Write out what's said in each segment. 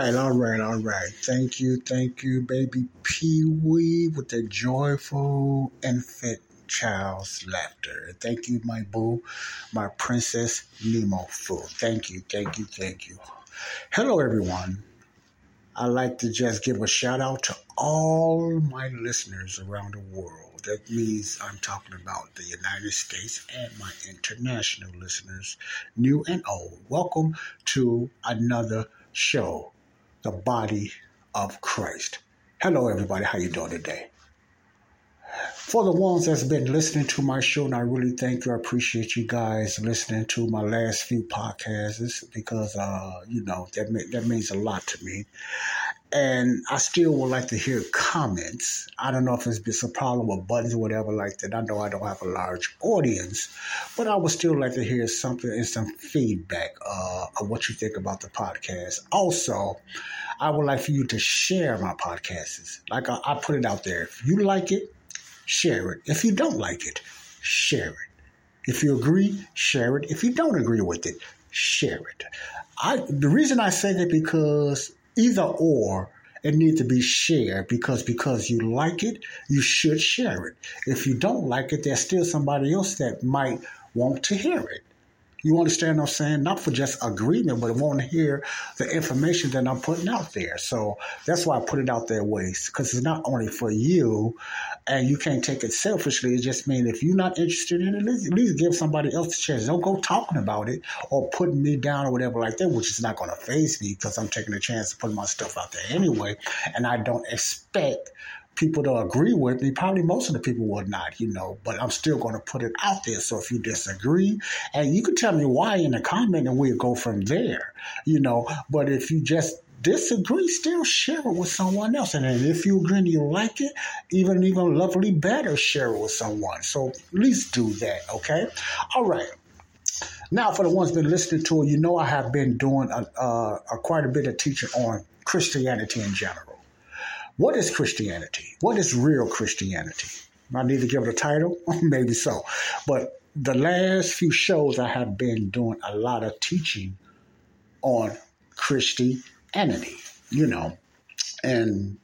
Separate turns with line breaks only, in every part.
Right, all right, all right. Thank you, thank you, baby Pee Wee, with the joyful infant child's laughter. Thank you, my boo, my princess Nemo Fu. Thank you, thank you, thank you. Hello, everyone. I'd like to just give a shout out to all my listeners around the world. That means I'm talking about the United States and my international listeners, new and old. Welcome to another show, The Body of Christ. Hello, everybody. How you doing today? For the ones that's been listening to my show, and I really thank you. I appreciate you guys listening to my last few podcasts because, uh, you know, that that means a lot to me. And I still would like to hear comments. I don't know if it's a problem with buttons or whatever like that. I know I don't have a large audience, but I would still like to hear something and some feedback uh, of what you think about the podcast. Also, I would like for you to share my podcasts. Like I, I put it out there. If you like it, share it. If you don't like it, share it. If you agree, share it. If you don't agree with it, share it. I the reason I say that because either or it needs to be shared because because you like it, you should share it. If you don't like it, there's still somebody else that might want to hear it. You understand what I'm saying? Not for just agreement, but want to hear the information that I'm putting out there. So that's why I put it out there ways because it's not only for you and you can't take it selfishly. It just means if you're not interested in it, at least give somebody else a chance. Don't go talking about it or putting me down or whatever like that, which is not going to faze me because I'm taking a chance to put my stuff out there anyway. And I don't expect people to agree with me. Probably most of the people would not, you know, but I'm still going to put it out there. So if you disagree, and you can tell me why in the comment and we'll go from there, you know. But if you just disagree, still share it with someone else. And if you agree and you like it, even even lovely better, share it with someone. So at least do that, okay? All right. Now, for the ones been listening to it, you know I have been doing a, a, a quite a bit of teaching on Christianity in general. What is Christianity? What is real Christianity? I need to give it a title? Maybe so. But the last few shows, I have been doing a lot of teaching on Christianity, you know, and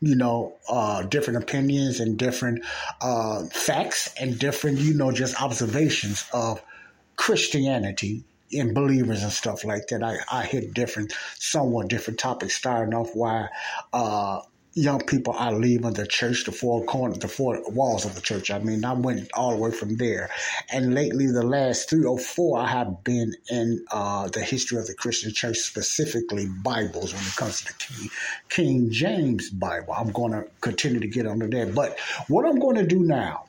you know, uh, different opinions and different uh, facts and different, you know, just observations of Christianity and believers and stuff like that. I, I hit different, somewhat different topics, starting off why uh, young people are leaving the church, the four corners, the four walls of the church. I mean, I went all the way from there. And lately, the last three or four, I have been in uh, the history of the Christian church, specifically Bibles when it comes to the King, King James Bible. I'm going to continue to get under that. But what I'm going to do now,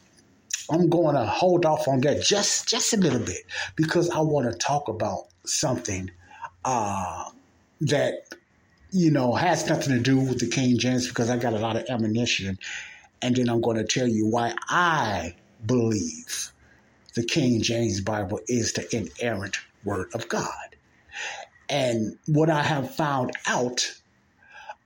I'm going to hold off on that just just a little bit because I want to talk about something uh, that you know, has nothing to do with the King James because I got a lot of ammunition. And then I'm going to tell you why I believe the King James Bible is the inerrant Word of God. And what I have found out,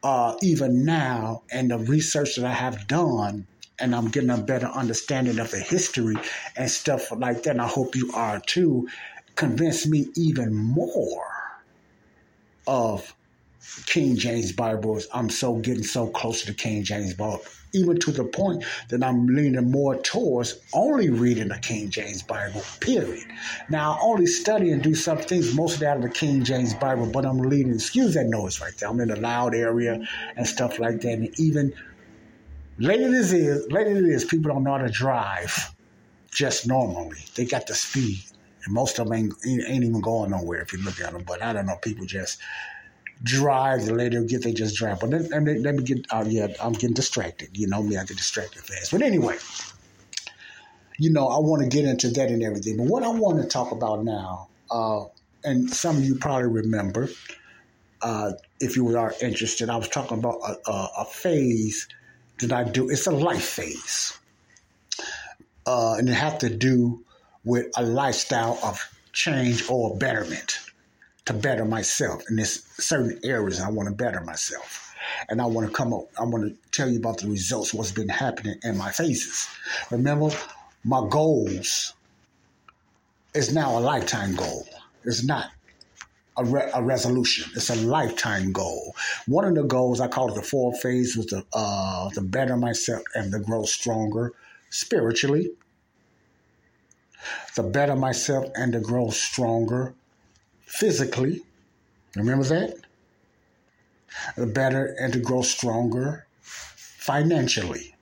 uh, even now, and the research that I have done, and I'm getting a better understanding of the history and stuff like that, and I hope you are too, convince me even more of King James Bibles. I'm so getting so close to the King James Bible, even to the point that I'm leaning more towards only reading the King James Bible. Period. Now, I only study and do some things mostly out of the King James Bible, but I'm leading. Excuse that noise right there. I'm in a loud area and stuff like that, and even later it is, later it is, people don't know how to drive just normally. They got the speed. And most of them ain't, ain't even going nowhere if you look at them. But I don't know, people just drive, the later get they just drive. But then, and let me get, uh, yeah, I'm getting distracted. You know me, I get distracted fast. But anyway, you know, I want to get into that and everything. But what I want to talk about now, uh, and some of you probably remember, uh, if you are interested, I was talking about a, a, a, phase that I do. It's a life phase, uh, and it has to do with a lifestyle of change or betterment to better myself in this certain areas. I want to better myself. And I want to come up, I want to tell you about the results, what's been happening in my phases. Remember, my goals is now a lifetime goal. It's not a, re- a, resolution. It's a lifetime goal. One of the goals I call it the four phase was to uh, to better myself and to grow stronger spiritually, The better myself and to grow stronger physically. Remember that? Better and to grow stronger financially.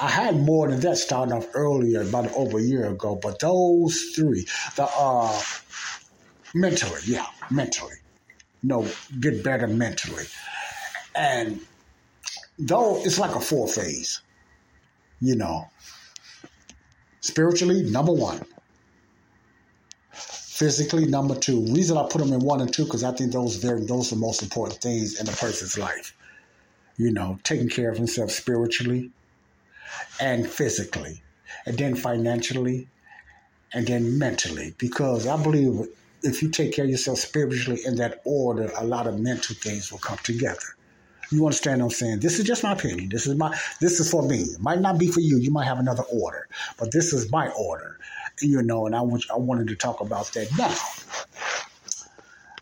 I had more than that starting off earlier, about over a year ago, but those three, the uh mentally, yeah, mentally. No, get better mentally. And though it's like a four phase, you know. Spiritually, number one physically number two reason i put them in one and two because i think those very those are the most important things in a person's life you know taking care of himself spiritually and physically and then financially and then mentally because i believe if you take care of yourself spiritually in that order a lot of mental things will come together you understand what I'm saying? This is just my opinion. This is my this is for me. It might not be for you. You might have another order, but this is my order you know, and I, want, I wanted to talk about that now.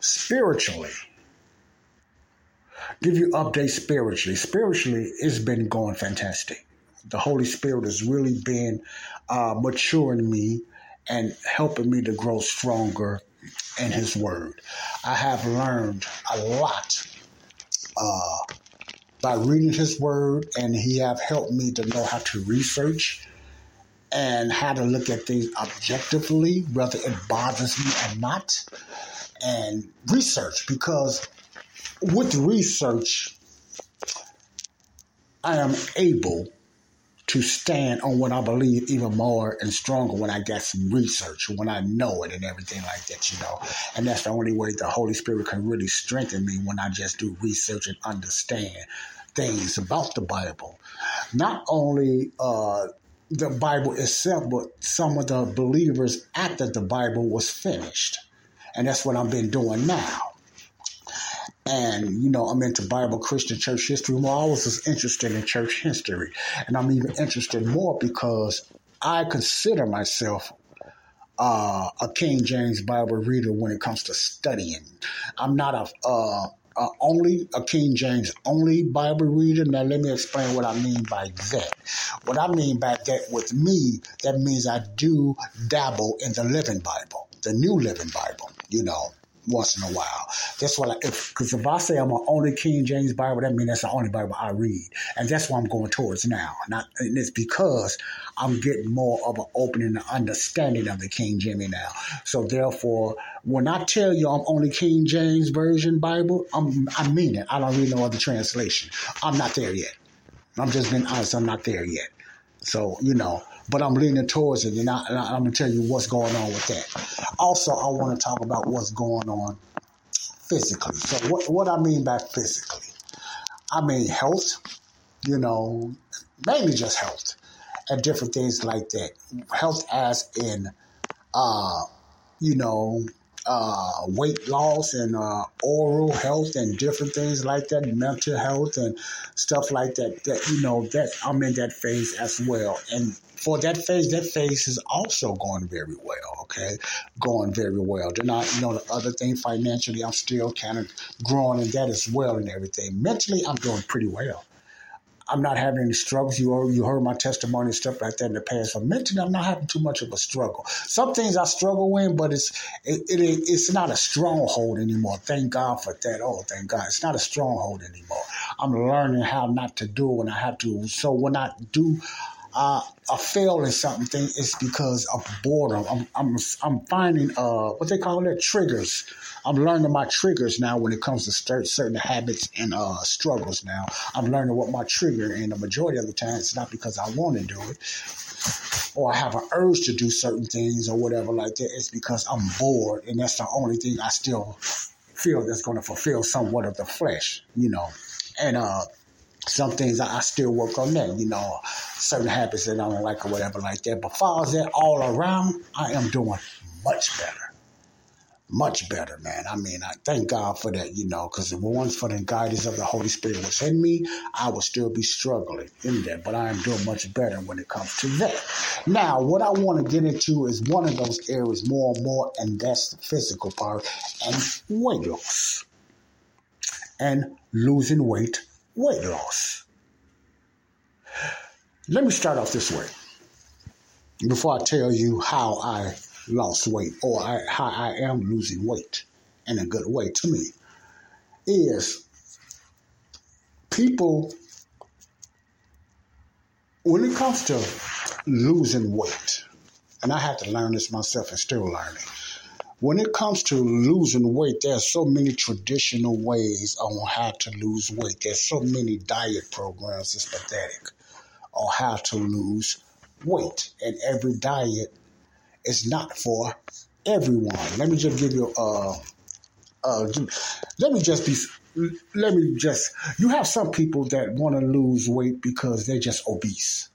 Spiritually, give you updates spiritually. Spiritually, it's been going fantastic. The Holy Spirit has really been uh, maturing me and helping me to grow stronger in His Word. I have learned a lot uh, by reading His Word, and He have helped me to know how to research and how to look at things objectively, whether it bothers me or not, and research because with research, I am able to stand on what I believe even more and stronger when I get some research, when I know it and everything like that, you know. And that's the only way the Holy Spirit can really strengthen me when I just do research and understand things about the Bible. Not only uh, the Bible itself, but some of the believers after the Bible was finished. And that's what I've been doing now. And, you know, I'm into Bible Christian church history. Well, I was just interested in church history. And I'm even interested more because I consider myself uh, a King James Bible reader when it comes to studying. I'm not a uh, uh, only a King James only Bible reader. Now, let me explain what I mean by that. What I mean by that with me, that means I do dabble in the Living Bible, the New Living Bible, you know once in a while. That's what I, because if, if, I say I'm an only King James Bible, that means that's the only Bible I read. And that's what I'm going towards now. Not, and it's because I'm getting more of an opening and understanding of the King Jimmy now. So therefore, when I tell you I'm only King James Version Bible, I'm, I mean it. I don't read no other translation. I'm not there yet. I'm just being honest. I'm not there yet. So, you know, but I'm leaning towards it, and, I, am going to tell you what's going on with that. Also, I want to talk about what's going on physically. So, what, what I mean by physically, I mean health, you know, mainly just health and different things like that. Health as in, uh, you know, uh, weight loss and uh, oral health and different things like that, mental health and stuff like that. That you know that I'm in that phase as well, and for that phase, that phase is also going very well. Okay, going very well. Then I, you know, the other thing financially, I'm still kind of growing in that as well and everything. Mentally, I'm doing pretty well. I'm not having any struggles. You heard, you heard my testimony and stuff like that in the past. But mentally, I'm not having too much of a struggle. Some things I struggle with, but it's it, it it's not a stronghold anymore. Thank God for that. Oh, thank God, it's not a stronghold anymore. I'm learning how not to do when I have to. So when I do uh, I fail in something, it's because of boredom. I'm, I'm, I'm finding uh, what they call it triggers. I'm learning my triggers now when it comes to certain habits and uh, struggles. Now I'm learning what my trigger, and the majority of the time, it's not because I want to do it or I have an urge to do certain things or whatever like that. It's because I'm bored, and that's the only thing I still feel that's going to fulfill somewhat of the flesh, you know. And uh, some things I, still work on that, you know, certain habits that I don't like or whatever like that. But far as that all around, I am doing much better. Much better, man. I mean, I thank God for that, you know, because if it wasn't for the guidance of the Holy Spirit was in me, I would still be struggling in that. But I am doing much better when it comes to that. Now, what I want to get into is one of those areas more and more, and that's the physical part and weight loss and losing weight weight loss. Let me start off this way before I tell you how I lost weight or I, how I am losing weight in a good way to me is people when it comes to losing weight and I had to learn this myself and still learning when it comes to losing weight, there's so many traditional ways on how to lose weight. There's so many diet programs, it's pathetic, on how to lose weight. And every diet is not for everyone. Let me just give you a. Uh, let me just be let me just you have some people that want to lose weight because they're just obese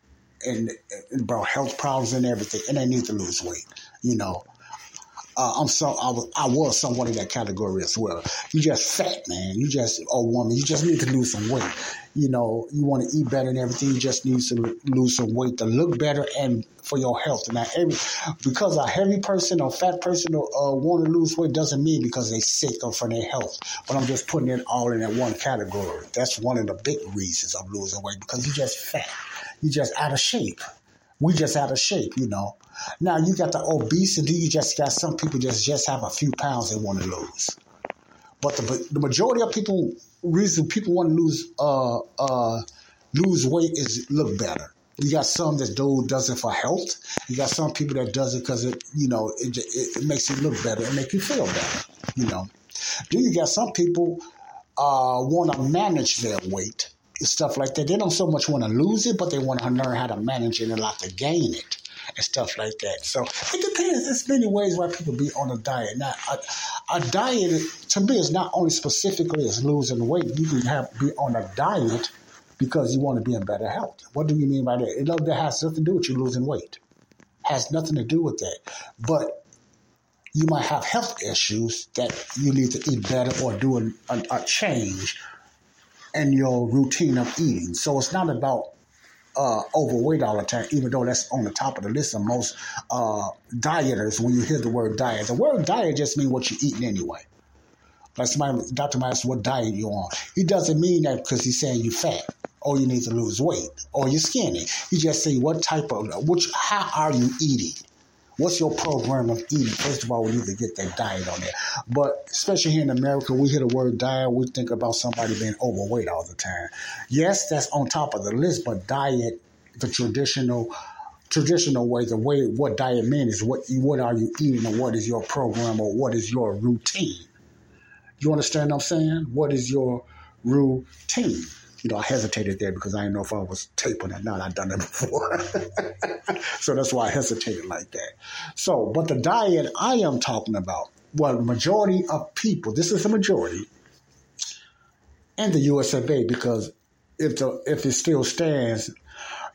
and, and about health problems and everything and they need to lose weight you know uh, I'm so I was I was in that category as well. You just fat, man. You just a woman. You just need to lose some weight. You know, you want to eat better and everything. You just need to lose some weight to look better and for your health. And now, every because a heavy person or fat person uh, want to lose weight doesn't mean because they sick or for their health. But I'm just putting it all in that one category. That's one of the big reasons I'm losing weight because you just fat. You just out of shape. We just out of shape, you know. Now you got the obese, obesity. You just got some people just just have a few pounds they want to lose. But the, the majority of people reason people want to lose uh uh lose weight is look better. You got some that do does it for health. You got some people that does it because it you know it, it, it makes you look better and make you feel better. You know. Then you got some people uh, want to manage their weight stuff like that. They don't so much want to lose it, but they want to learn how to manage it and like to gain it and stuff like that. So it depends. There's many ways why people be on a diet. Now, a, a diet to me is not only specifically as losing weight. You can have be on a diet because you want to be in better health. What do you mean by that? It that has nothing to do with you losing weight. Has nothing to do with that. But you might have health issues that you need to eat better or do a, a, a change in your routine of eating. So it's not about uh, overweight all the time, even though that's on the top of the list of most uh, dieters when you hear the word diet. The word diet just means what you're eating anyway. Like somebody, Dr. Myers, what diet you on? He doesn't mean that because he's saying you're fat or you need to lose weight or you're skinny. He just say what type of, which, how are you eating? What's your program of eating? First of all, we need to get that diet on there. But especially here in America, we hear the word diet, we think about somebody being overweight all the time. Yes, that's on top of the list, but diet, the traditional traditional way, the way what diet means is what what are you eating and what is your program or what is your routine. You understand what I'm saying? What is your routine? You know, I hesitated there because I didn't know if I was taping or not. I'd done it before. so that's why I hesitated like that. So, but the diet I am talking about, well, the majority of people, this is the majority, and the USFA, because if the if it still stands,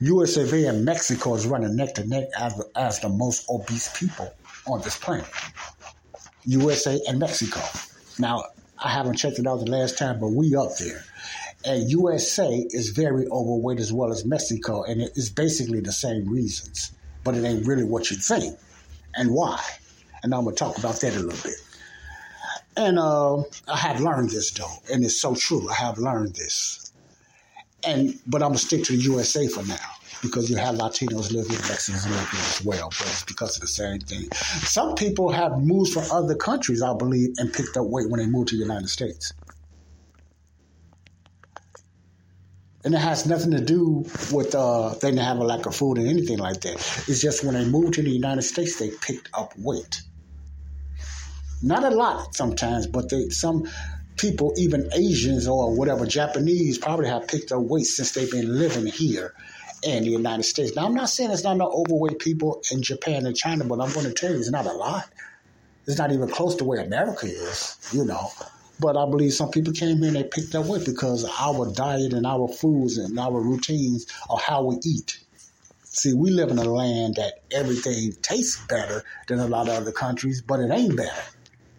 USFA and Mexico is running neck to neck as, as the most obese people on this planet. USA and Mexico. Now, I haven't checked it out the last time, but we up there. And USA is very overweight as well as Mexico, and it is basically the same reasons, but it ain't really what you think and why. And I'm gonna talk about that a little bit. And uh, I have learned this though, and it's so true. I have learned this, and but I'm gonna stick to the USA for now because you have Latinos living here, Mexicans here as well, but it's because of the same thing. Some people have moved from other countries, I believe, and picked up weight when they moved to the United States. And it has nothing to do with uh, they didn't have a lack of food or anything like that. It's just when they moved to the United States, they picked up weight. Not a lot sometimes, but they some people, even Asians or whatever, Japanese, probably have picked up weight since they've been living here in the United States. Now, I'm not saying there's not no overweight people in Japan and China, but I'm going to tell you, it's not a lot. It's not even close to where America is, you know. But I believe some people came here and they picked up weight because our diet and our foods and our routines are how we eat. See, we live in a land that everything tastes better than a lot of other countries, but it ain't better.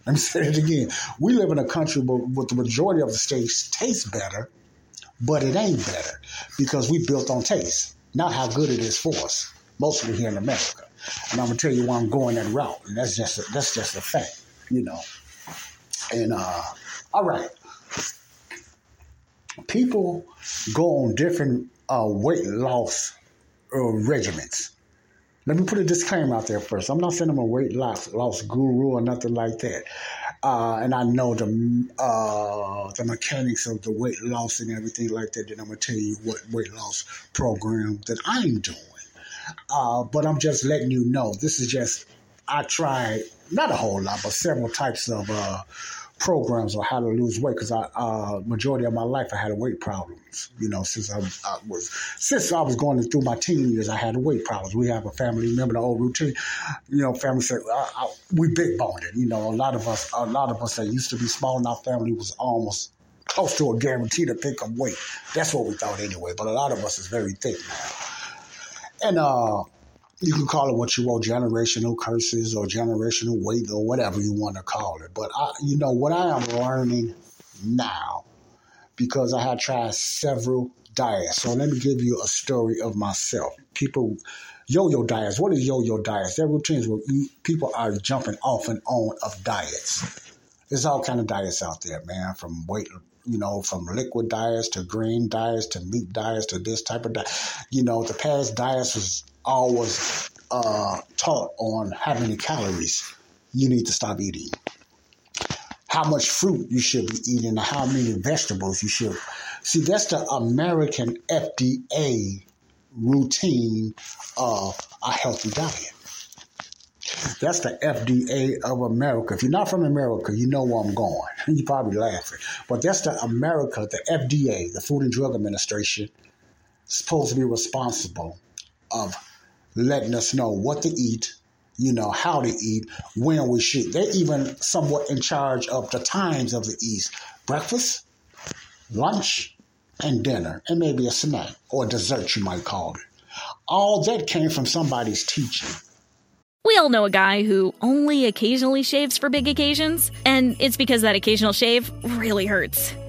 Let me say it again. We live in a country where the majority of the states taste better, but it ain't better because we built on taste, not how good it is for us, mostly here in America. And I'm gonna tell you why I'm going that route, and that's just a, that's just a fact, you know. And uh, all right. People go on different uh, weight loss uh, regimens. Let me put a disclaimer out there first. I'm not saying I'm a weight loss, loss guru or nothing like that. Uh, and I know the uh, the mechanics of the weight loss and everything like that. Then I'm gonna tell you what weight loss program that I'm doing. Uh, but I'm just letting you know this is just I tried not a whole lot, but several types of uh, programs on how to lose weight because I uh, majority of my life I had weight problems. You know, since I, I, was since I was going through my teen years, I had weight problems. We have a family. Remember the old routine? You know, family said I, I, we big boned it. You know, a lot of us, a lot of us that used to be small in our family was almost close to a guarantee to pick up weight. That's what we thought anyway. But a lot of us is very thick now. And uh, you can call it what you want, generational curses or generational weight or whatever you want to call it. But I, you know what I am learning now, because I have tried several diets. So let me give you a story of myself. People, yo-yo diets. What is yo-yo diets? They're routines where people are jumping off and on of diets. There's all kind of diets out there, man. From weight, you know, from liquid diets to green diets to meat diets to this type of diet. You know, the past diets was always uh, taught on how many calories you need to stop eating, how much fruit you should be eating, how many vegetables you should. See, that's the American FDA routine of a healthy diet. That's the FDA of America. If you're not from America, you know where I'm going. You're probably laughing. But that's the America, the FDA, the Food and Drug Administration, supposed to be responsible of letting us know what to eat, you know, how to eat, when we should. They're even somewhat in charge of the times of the eat breakfast, lunch, and dinner, and maybe a snack or dessert, you might call it. All that came from somebody's teaching.
We all know a guy who only occasionally shaves for big occasions, and it's because that occasional shave really hurts.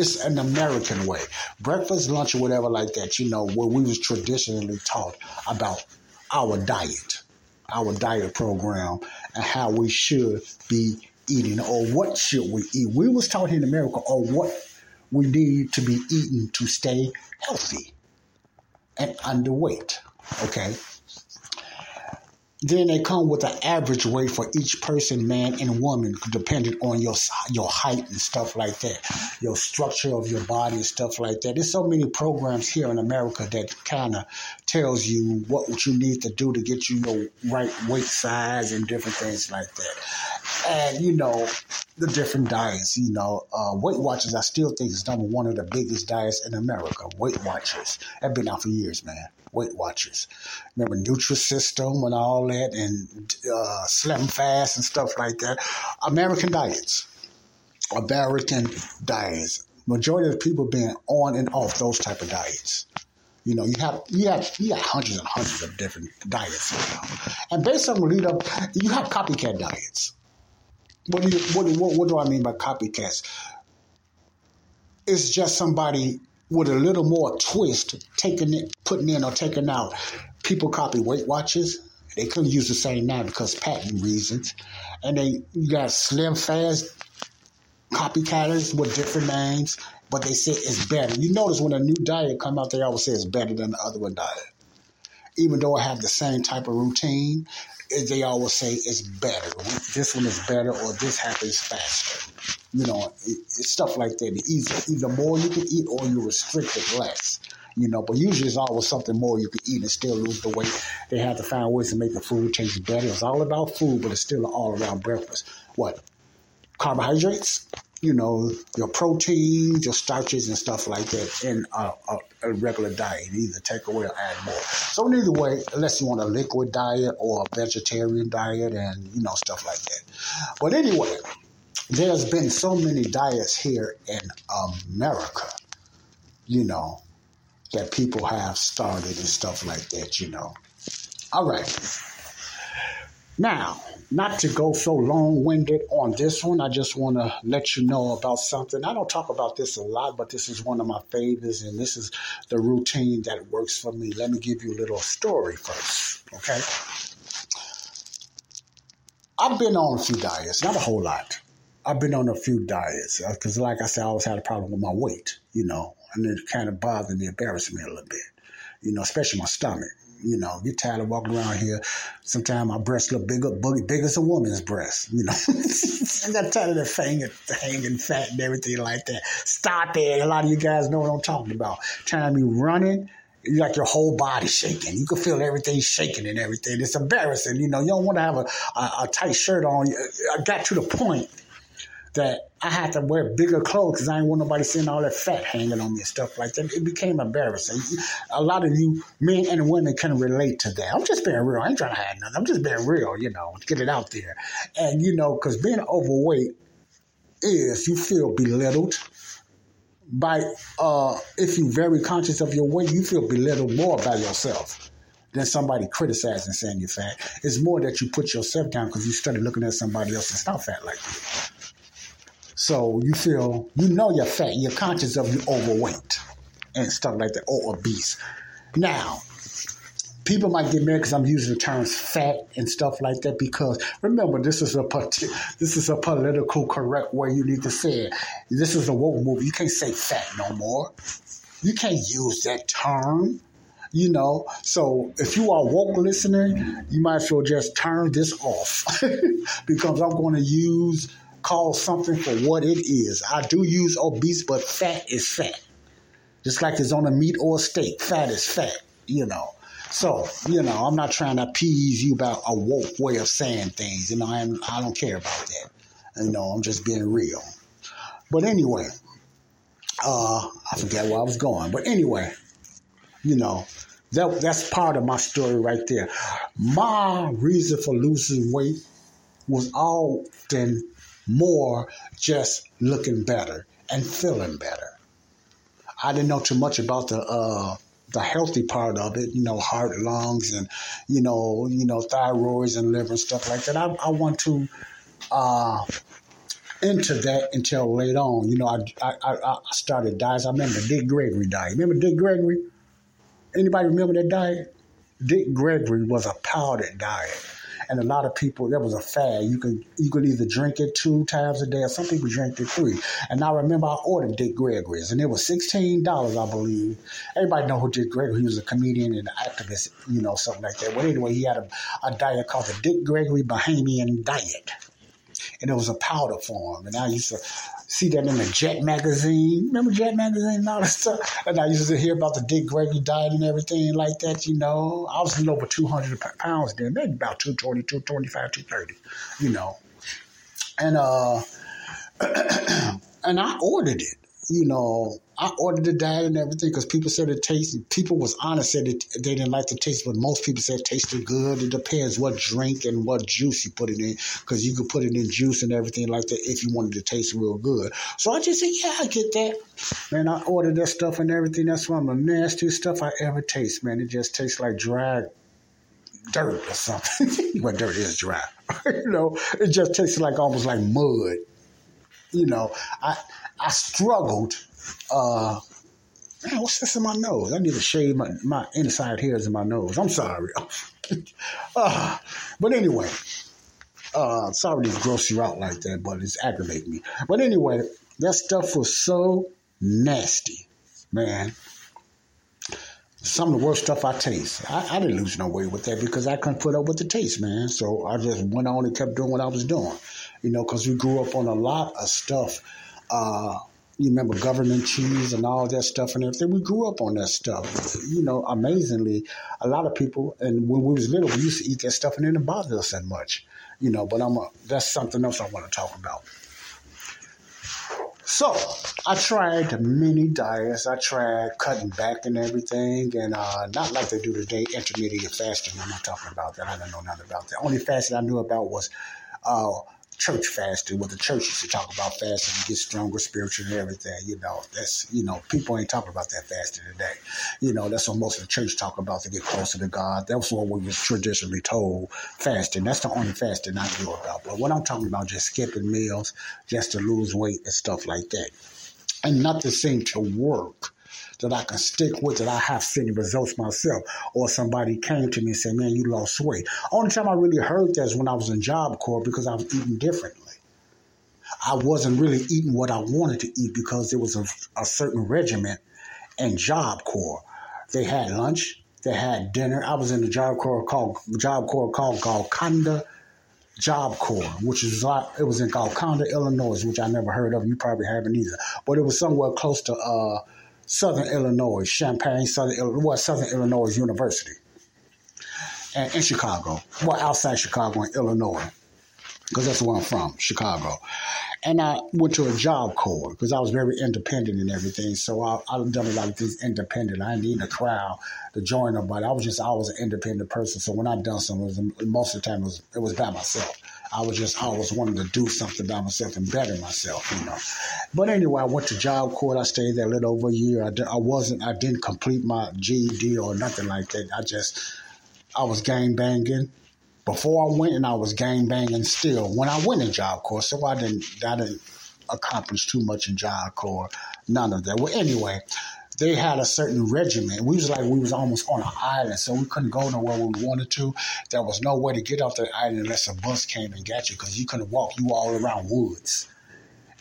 It's an American way. Breakfast, lunch, or whatever like that, you know, where we was traditionally taught about our diet, our diet program, and how we should be eating or what should we eat. We was taught in America or what we need to be eating to stay healthy and underweight. Okay. Then they come with an average weight for each person, man and woman, depending on your your height and stuff like that, your structure of your body and stuff like that. There's so many programs here in America that kind of tells you what you need to do to get you your right weight size and different things like that. And you know the different diets. You know, uh, Weight Watchers. I still think is number one of the biggest diets in America. Weight Watchers. Have been out for years, man. Weight Watchers. Remember Nutrisystem and all that, and uh, Slim Fast and stuff like that. American diets. American diets. Majority of the people being on and off those type of diets. You know, you have you have you have hundreds and hundreds of different diets now, and based on lead up, you have copycat diets. What do you what, what, what do I mean by copycats? It's just somebody with a little more twist, taking it, putting in or taking out. People copy Weight Watchers. They couldn't use the same name because patent reasons. And they you got Slim Fast copycatters with different names, but they say it's better. You notice when a new diet come out, they always say it's better than the other one diet. Even though I have the same type of routine, they always say it's better. This one is better, or this happens faster. You know, it, it's stuff like that. Either, either more you can eat, or you restrict it less. You know, but usually it's always something more you can eat and still lose the weight. They have to find ways to make the food taste better. It's all about food, but it's still an all-around breakfast. What? Carbohydrates, you know, your proteins, your starches, and stuff like that in a, a, a, regular diet. Either take away or add more. So either way, unless you want a liquid diet or a vegetarian diet, and you know stuff like that. But anyway, there's been so many diets here in America, you know, that people have started and stuff like that. You know. All right. Now, not to go so long winded on this one, I just want to let you know about something. I don't talk about this a lot, but this is one of my favorites, and this is the routine that works for me. Let me give you a little story first, okay? I've been on a few diets, not a whole lot. I've been on a few diets because, uh, like I said, I always had a problem with my weight, you know, and it kind of bothered me, embarrassed me a little bit, you know, especially my stomach you know, get tired of walking around here. Sometimes my breasts look bigger, big as a woman's breast. You know, I got tired of the hanging, hanging fat and everything like that. Stop it. A lot of you guys know what I'm talking about. Time you running, you like your whole body shaking. You can feel everything shaking and everything. It's embarrassing. You know, you don't want to have a, a, a tight shirt on. I got to the point that I had to wear bigger clothes because I didn't want nobody seeing all that fat hanging on me and stuff like that. It became embarrassing. A lot of you men and women can relate to that. I'm just being real. I ain't trying to hide nothing. I'm just being real, you know, to get it out there. And, you know, because being overweight is you feel belittled by, uh, if you're very conscious of your weight, you feel belittled more by yourself than somebody criticizing saying you're fat. It's more that you put yourself down because you started looking at somebody else and not fat like you. So you feel, you know you're fat, you're conscious of you're overweight and stuff like that, or obese. Now, people might get mad because I'm using the terms fat and stuff like that because remember this is a this is a political correct way you need to say it. This is a woke movie. You can't say fat no more. You can't use that term. You know, so if you are woke listener, you might as well just turn this off because I'm going to use call something for what it is. I do use obese, but fat is fat. Just like it's on a meat or a steak, fat is fat, you know. So, you know, I'm not trying to appease you about a woke way of saying things. You know, I, I don't care about that. You know, I'm just being real. But anyway, uh, I forget where I was going. But anyway, you know, that, that's part of my story right there. My reason for losing weight was often more just looking better and feeling better. I didn't know too much about the uh, the healthy part of it, you know, heart, lungs, and you know, you know, thyroids and liver and stuff like that. I, I want to uh, into that until later on. You know, I, I, I started diets. I remember Dick Gregory diet. Remember Dick Gregory? Anybody remember that diet? Dick Gregory was a powdered diet And a lot of people, there was a fad. You could you could either drink it two times a day, or some people drank it three. And I remember I ordered Dick Gregory's, and it was sixteen dollars, I believe. Everybody know who Dick Gregory. He was a comedian and an activist, you know, something like that. But anyway, he had a, a diet called the Dick Gregory Bahamian Diet and it was a powder form. And I used to see that in the Jet magazine. Remember Jet magazine and all that stuff? And I used to hear about the Dick Gregory diet and everything like that, you know. I was a little over 200 pounds then, maybe about 220, 225, 230, you know. And, uh, and I ordered it you know, I ordered the diet and everything because people said it tasted. People was honest said it, they didn't like the taste, but most people said it tasted good. It depends what drink and what juice you put it in because you could put it in juice and everything like that if you wanted to taste real good. So I just said, yeah, I get that. Man, I ordered that stuff and everything. That's one of the nastiest stuff I ever taste. Man, it just tastes like dry dirt or something. but dirt is dry. you know, it just tastes like almost like mud. You know, I I struggled. Uh, man, what's this in my nose? I need to shave my, my inside hairs in my nose. I'm sorry. uh, but anyway, uh, sorry to gross you out like that, but it's aggravating me. But anyway, that stuff was so nasty, man. Some of the worst stuff I taste. I, I didn't lose no weight with that because I couldn't put up with the taste, man. So I just went on and kept doing what I was doing, you know, because we grew up on a lot of stuff uh, you remember government cheese and all that stuff and everything. We grew up on that stuff. You know, amazingly, a lot of people, and when we was little, we used to eat that stuff and it didn't bother us that much. You know, but I'm a, that's something else I want to talk about. So I tried many diets. I tried cutting back and everything, and uh, not like they do today, intermediate fasting. I'm not talking about that. I don't know nothing about that. Only fasting I knew about was uh, church fasting, what the church used to talk about fasting to get stronger spiritually and everything. You know, that's you know, people ain't talking about that fasting today. You know, that's what most of the church talk about to get closer to God. That's what we was traditionally told fasting. That's the only fasting I knew about. But what I'm talking about just skipping meals just to lose weight and stuff like that. And nothing seemed to work that I can stick with, that I have seen results myself, or somebody came to me and said, Man, you lost weight. Only time I really heard that is when I was in Job Corps because I was eating differently. I wasn't really eating what I wanted to eat because there was a, a certain regiment in Job Corps. They had lunch, they had dinner. I was in the Job Corps called Job Corps called Golconda Job Corps, which is it was in Golconda, Illinois, which I never heard of. You probably haven't either, but it was somewhere close to uh, Southern Illinois, Champaign, Southern Illinois, Southern Illinois University, and in Chicago, well, outside Chicago in Illinois, because that's where I'm from, Chicago. And I went to a job corps because I was very independent and everything. So I've done a lot of things independent. I didn't need a crowd to join nobody. I was just always an independent person. So when I done something, most of the time it was, it was by myself. I was just always wanting to do something by myself and better myself, you know. But anyway, I went to Job Corps. I stayed there a little over a year. I, I wasn't, I didn't complete my GED or nothing like that. I just, I was gang banging before I went, and I was gang banging still when I went in Job Corps. So I didn't, I didn't accomplish too much in Job Corps. None of that. Well, anyway, they had a certain regiment. We was like we was almost on an island, so we couldn't go nowhere we wanted to. There was no way to get off the island unless a bus came and got you, because you couldn't walk. You all around woods,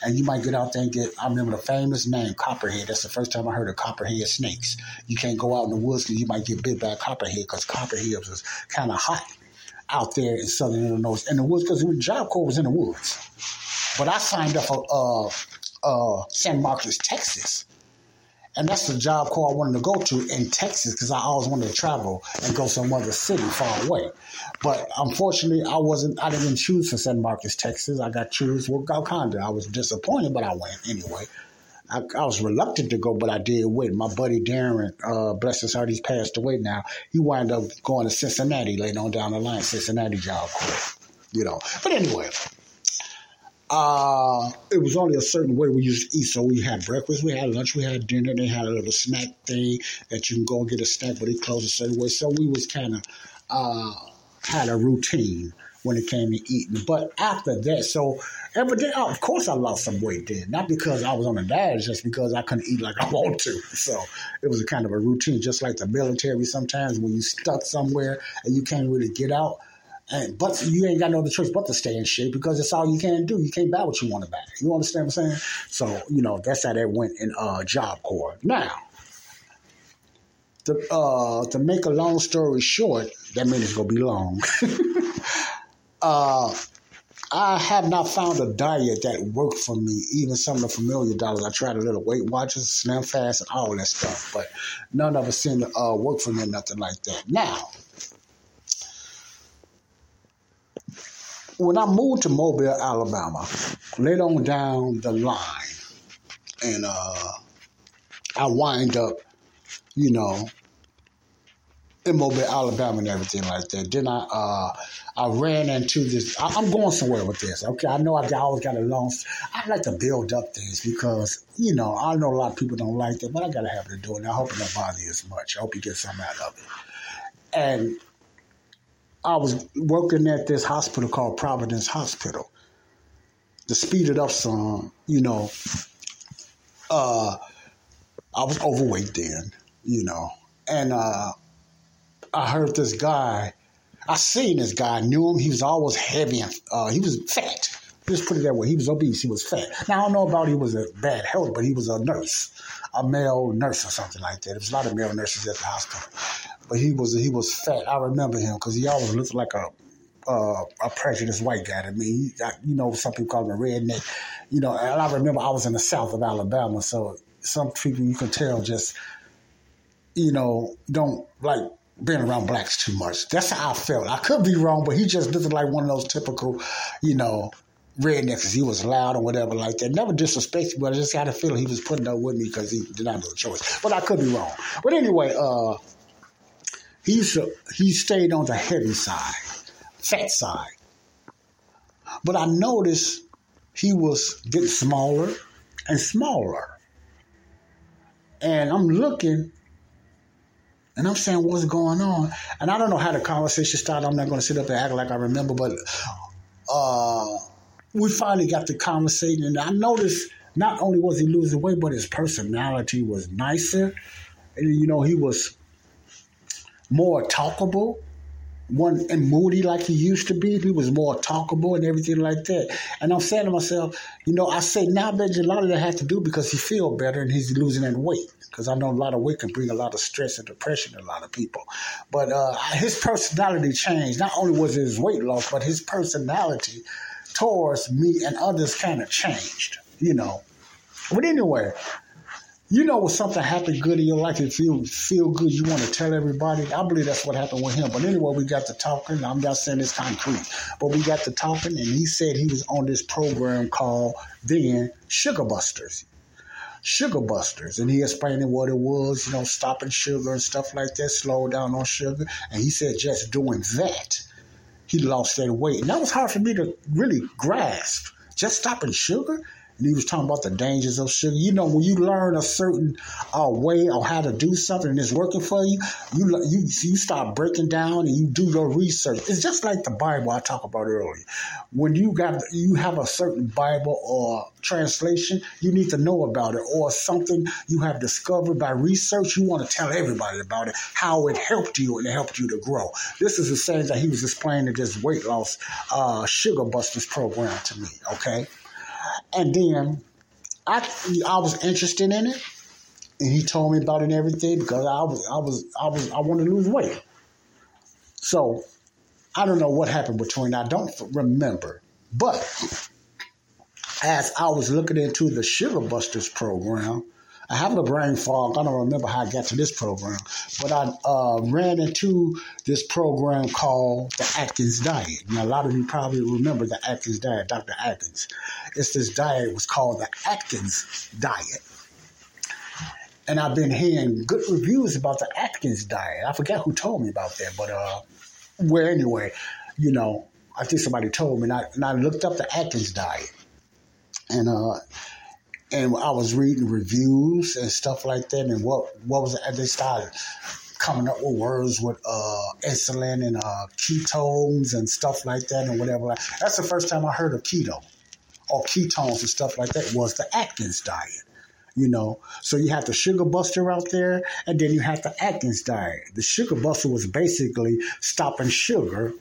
and you might get out there and get. I remember the famous name Copperhead. That's the first time I heard of Copperhead snakes. You can't go out in the woods because you might get bit by a Copperhead, because Copperhead was kind of hot out there in southern Illinois in the woods because the Job Corps was in the woods. But I signed up for uh, uh, San Marcos, Texas and that's the job corps I wanted to go to in Texas because I always wanted to travel and go some other city far away. But unfortunately, I wasn't. I didn't choose for San Marcos, Texas. I got choose for Golconda. I was disappointed, but I went anyway. I, I, was reluctant to go, but I did win. My buddy Darren, uh, bless his heart, he's passed away now. He wound up going to Cincinnati later on down the line, Cincinnati job. You know, but anyway, uh, it was only a certain way we used to eat. So we had breakfast, we had lunch, we had dinner. They had a little snack thing that you can go and get a snack, but it closed a certain way. So we was kind of uh, had a routine when it came to eating. But after that, so every day, oh, of course, I lost some weight then. Not because I was on a diet, just because I couldn't eat like I want to. So it was a kind of a routine, just like the military. Sometimes when you stuck somewhere and you can't really get out And but you ain't got no other choice but to stay in shape because it's all you can do. You can't buy what you want to buy. You understand what I'm saying? So you know that's how that went in uh, Job Corps. Now, to uh, to make a long story short, that means it's gonna be long. uh, I have not found a diet that worked for me. Even some of the familiar diets, I tried a little Weight Watchers, Slim Fast, and all that stuff, but none of it seemed to uh, work for me. Nothing like that. Now, when I moved to Mobile, Alabama, later on down the line, and uh, I wind up, you know, in Mobile, Alabama, and everything like that. Then I uh, I ran into this. I, am going somewhere with this. Okay, I know I, I always got a long. I like to build up things because you know I know a lot of people don't like that, but I gotta have to do it. I hope it don't bother you as much. I hope you get something out of it. And I was working at this hospital called Providence Hospital. To speed it up some, you know, uh, I was overweight then, you know, and uh, I heard this guy. I seen this guy, knew him. He was always heavy and uh, he was fat. Just put it that way. He was obese. He was fat. Now I don't know about he was a bad health, but he was a nurse, a male nurse or something like that. There was a lot of male nurses at the hospital, but he was he was fat. I remember him because he always looked like a uh, a prejudiced white guy to me. you know, some people call him a redneck. You know, and I remember I was in the south of Alabama, so some people you can tell just, you know, don't like being around blacks too much. That's how I felt. I could be wrong, but he just looked like one of those typical, you know, rednecks. He was loud or whatever like that. Never disrespected, but I just had a feeling he was putting up with me because he did not have a choice. But I could be wrong. But anyway, uh, he used to, he stayed on the heavy side, fat side. But I noticed he was getting smaller and smaller. And I'm looking and I'm saying, what's going on? And I don't know how the conversation started. I'm not going to sit up and act like I remember, but uh, we finally got the conversation. And I noticed not only was he losing weight, but his personality was nicer. And, you know, he was more talkable one and moody like he used to be. He was more talkable and everything like that. And I'm saying to myself, you know, I say now that a lot of that has to do because he feel better and he's losing that weight. Because I know a lot of weight can bring a lot of stress and depression to a lot of people. But uh, his personality changed. Not only was his weight loss, but his personality towards me and others kind of changed. You know. But anyway, you know when something happened good in your life, you feel feel good, you want to tell everybody. I believe that's what happened with him. But anyway, we got to talking. I'm not saying it's concrete, but we got to talking, and he said he was on this program called then Sugar Busters. Sugar Busters, and he explained what it was, you know, stopping sugar and stuff like that, slow down on sugar. And he said just doing that, he lost that weight. And that was hard for me to really grasp. Just stopping sugar, and he was talking about the dangers of sugar. You know, when you learn a certain uh, way or how to do something and it's working for you, you you you start breaking down and you do your research. It's just like the Bible I talked about earlier. When you got you have a certain Bible or translation, you need to know about it or something you have discovered by research. You want to tell everybody about it, how it helped you and it helped you to grow. This is the same that he was explaining this weight loss uh, sugar busters program to me. Okay. And then I I was interested in it, and he told me about it and everything because I was I was I was I wanted to lose weight. So I don't know what happened between. I don't remember, but as I was looking into the Sugar Busters program, I have a brain fog. I don't remember how I got to this program, but I uh, ran into this program called the Atkins Diet. Now, a lot of you probably remember the Atkins Diet, Dr. Atkins. It's this diet it was called the Atkins Diet. And I've been hearing good reviews about the Atkins diet. I forget who told me about that, but uh, well, anyway, you know, I think somebody told me, and I, and I looked up the Atkins diet, and uh, and I was reading reviews and stuff like that, and what what was it? They started coming up with words with uh, insulin and uh, ketones and stuff like that, and whatever. That's the first time I heard of keto or ketones and stuff like that. Was the Atkins diet? You know, so you have the sugar buster out there, and then you have the Atkins diet. The sugar buster was basically stopping sugar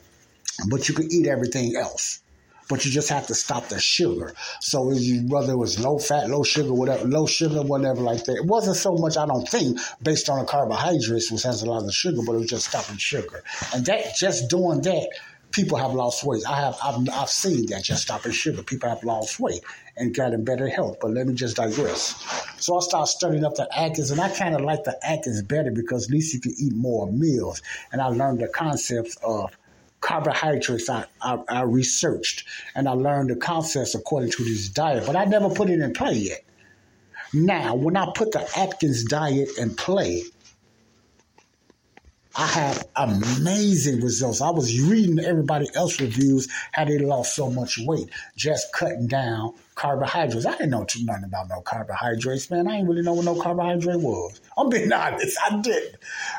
but you could eat everything else. But you just have to stop the sugar. So whether it was low fat, low sugar, whatever, low sugar, whatever like that. It wasn't so much, I don't think, based on the carbohydrates, which has a lot of sugar, but it was just stopping sugar. And that just doing that people have lost weight. I have I've, I've seen that just stopping sugar. People have lost weight and gotten better health. But let me just digress. So I started studying up the Atkins, and I kind of like the Atkins better because at least you can eat more meals. And I learned the concepts of carbohydrates I, I, I researched and I learned the concepts according to this diet, but I never put it in play yet. Now, when I put the Atkins diet in play, I had amazing results. I was reading everybody else reviews how they lost so much weight just cutting down carbohydrates. I didn't know too nothing about no carbohydrates, man. I didn't really know what no carbohydrate was. I'm being honest, I didn't.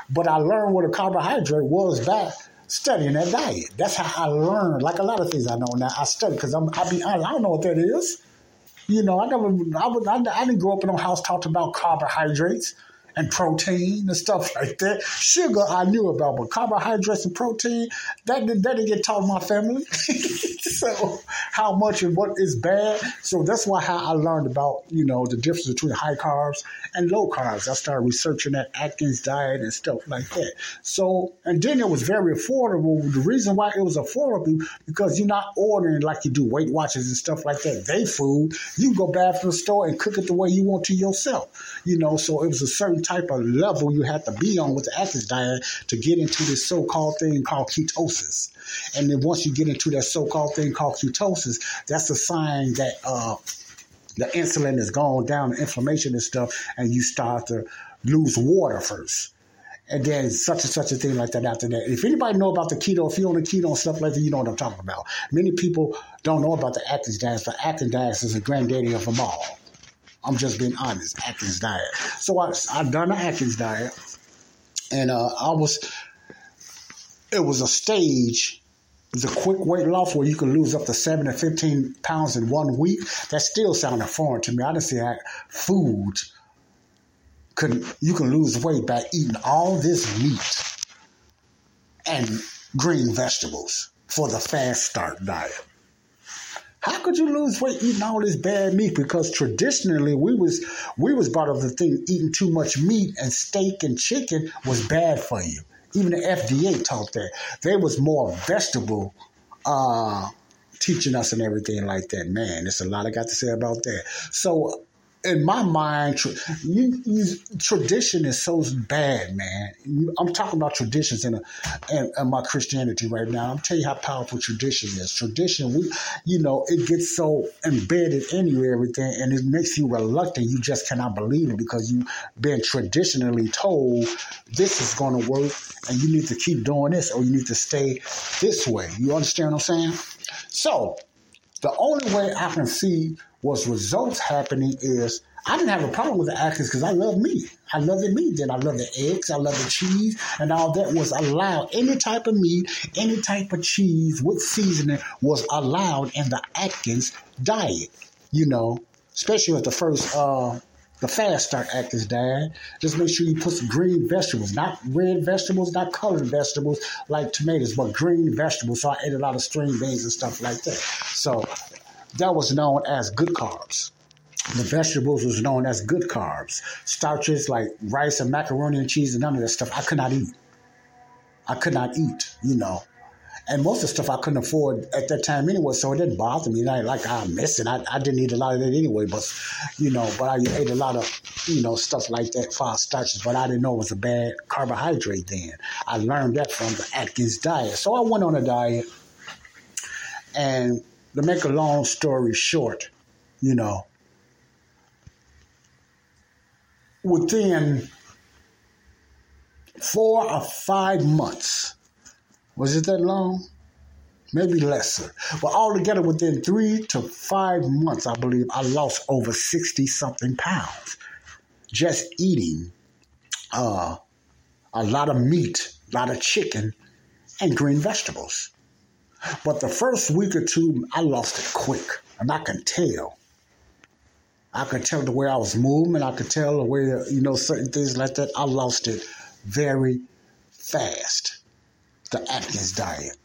But I learned what a carbohydrate was by studying that diet. That's how I learned. Like a lot of things I know now, I study because I'm. I be honest, I don't know what that is. You know, I never. I, I, I didn't grow up in a house talked about carbohydrates and protein and stuff like that. Sugar I knew about, but carbohydrates and protein that that didn't get taught my family. so how much and what is bad. So that's why how I learned about you know the difference between high carbs and low carbs. I started researching that Atkins diet and stuff like that. So and then it was very affordable. The reason why it was affordable because you're not ordering like you do Weight Watchers and stuff like that. They food you go back to the store and cook it the way you want to yourself. You know, so it was a certain type of level you have to be on with the Atkins diet to get into this so-called thing called ketosis. And then once you get into that so-called thing called ketosis, that's a sign that uh, the insulin is gone down, the inflammation and stuff, and you start to lose water first and then such and such a thing like that after that. If anybody know about the keto, if you're on the keto and stuff like that, you know what I'm talking about. Many people don't know about the Atkins diet, but Atkins diet is the granddaddy of them all. I'm just being honest. Atkins diet. So I I done the Atkins diet, and uh, I was. It was a stage. A quick weight loss where you can lose up to seven to fifteen pounds in one week. That still sounded foreign to me. I didn't see how food could you can lose weight by eating all this meat and green vegetables for the fast start diet. How could you lose weight eating all this bad meat? Because traditionally we was we was brought up the thing eating too much meat and steak and chicken was bad for you. Even the FDA taught that. They was more vegetable uh, teaching us and everything like that. Man, there's a lot I got to say about that. So in my mind, tra- you, you, tradition is so bad, man. I'm talking about traditions in, a, in, in, my Christianity right now. I'm telling you how powerful tradition is. Tradition, we, you know, it gets so embedded in you, everything, and it makes you reluctant. You just cannot believe it because you've been traditionally told this is going to work, and you need to keep doing this, or you need to stay this way. You understand what I'm saying? So, the only way I can see what's results happening is I didn't have a problem with the Atkins because I love meat. I love the meat. Then I love the eggs. I love the cheese, and all that was allowed. Any type of meat, any type of cheese with seasoning was allowed in the Atkins diet. You know, especially with the first uh, the fast start Atkins diet. Just make sure you put some green vegetables, not red vegetables, not colored vegetables like tomatoes, but green vegetables. So I ate a lot of string beans and stuff like that. So that was known as good carbs. The vegetables was known as good carbs. Starches like rice and macaroni and cheese and none of that stuff I could not eat. I could not eat, you know. And most of the stuff I couldn't afford at that time anyway, so it didn't bother me. Not like ah, I missed it. I, I didn't eat a lot of that anyway, but you know, but I ate a lot of, you know, stuff like that, fast starches, but I didn't know it was a bad carbohydrate then. I learned that from the Atkins diet. So I went on a diet and to make a long story short, you know, within four or five months, was it that long? Maybe lesser. But altogether, within three to five months, I believe I lost over 60 something pounds just eating uh, a lot of meat, a lot of chicken, and green vegetables. But the first week or two, I lost it quick, and I can tell. I could tell the way I was moving. I could tell the way, you know, certain things like that. I lost it very fast. The Atkins diet.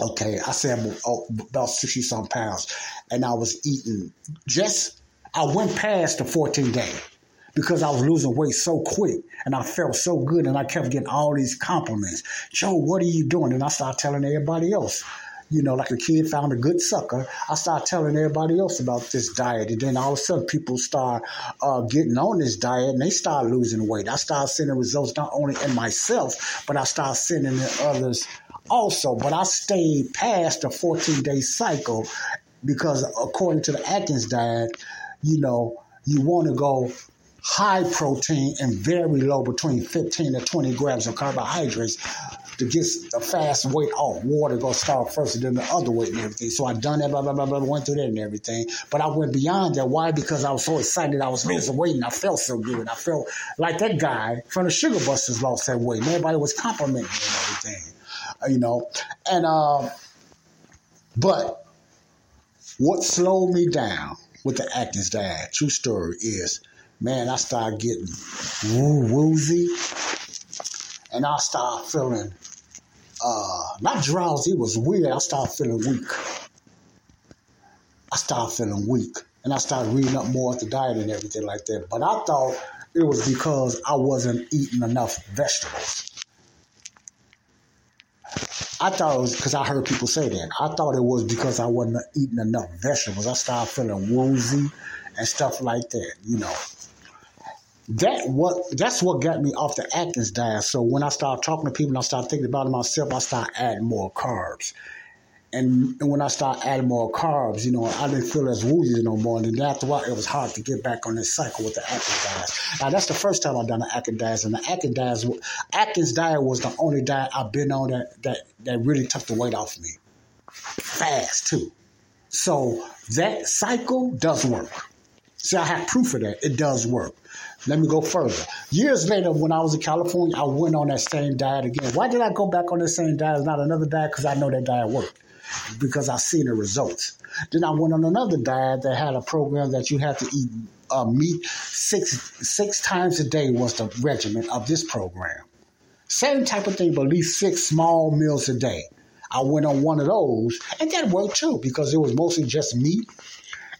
Okay, I said oh, about 60 some pounds. And I was eating just, I went past the 14 day because I was losing weight so quick and I felt so good and I kept getting all these compliments. Joe, what are you doing? And I started telling everybody else. You know, like a kid found a good sucker. I start telling everybody else about this diet. And then all of a sudden people start uh, getting on this diet and they start losing weight. I start seeing results not only in myself, but I start seeing in others also. But I stayed past the 14 day cycle because according to the Atkins diet, you know, you want to go high protein and very low, between 15 to 20 grams of carbohydrates to get the fast weight off. Water gonna start first and then the other weight and everything. So I done that, blah, blah, blah, blah, went through that and everything. But I went beyond that. Why? Because I was so excited. I was losing weight and I felt so good. I felt like that guy from the Sugar Busters lost that weight. And everybody was complimenting me and everything, uh, you know. And, uh, but what slowed me down with the Atkins diet, true story, is man, I started getting woo woozy, and I started feeling uh, not drowsy. It was weird. I started feeling weak. I started feeling weak, and I started reading up more at the diet and everything like that. But I thought it was because I wasn't eating enough vegetables. I thought it was because I heard people say that. I thought it was because I wasn't eating enough vegetables. I started feeling woozy and stuff like that, you know that what that's what got me off the Atkins diet. So when I start talking to people and I started thinking about myself, I start adding more carbs. And, and when I start adding more carbs, you know, I didn't feel as woozy no more. And then after a while, it was hard to get back on this cycle with the Atkins diet. Now, that's the first time I've done the Atkins diet. And the Atkins diet, Atkins diet was the only diet I've been on that, that, that really took the weight off me. Fast, too. So that cycle does work. See, I have proof of that. It does work. Let me go further. Years later, when I was in California, I went on that same diet again. Why did I go back on the same diet? It's not another diet because I know that diet worked because I seen the results. Then I went on another diet that had a program that you had to eat uh, meat six six times a day was the regimen of this program. Same type of thing, but at least six small meals a day. I went on one of those, and that worked too because it was mostly just meat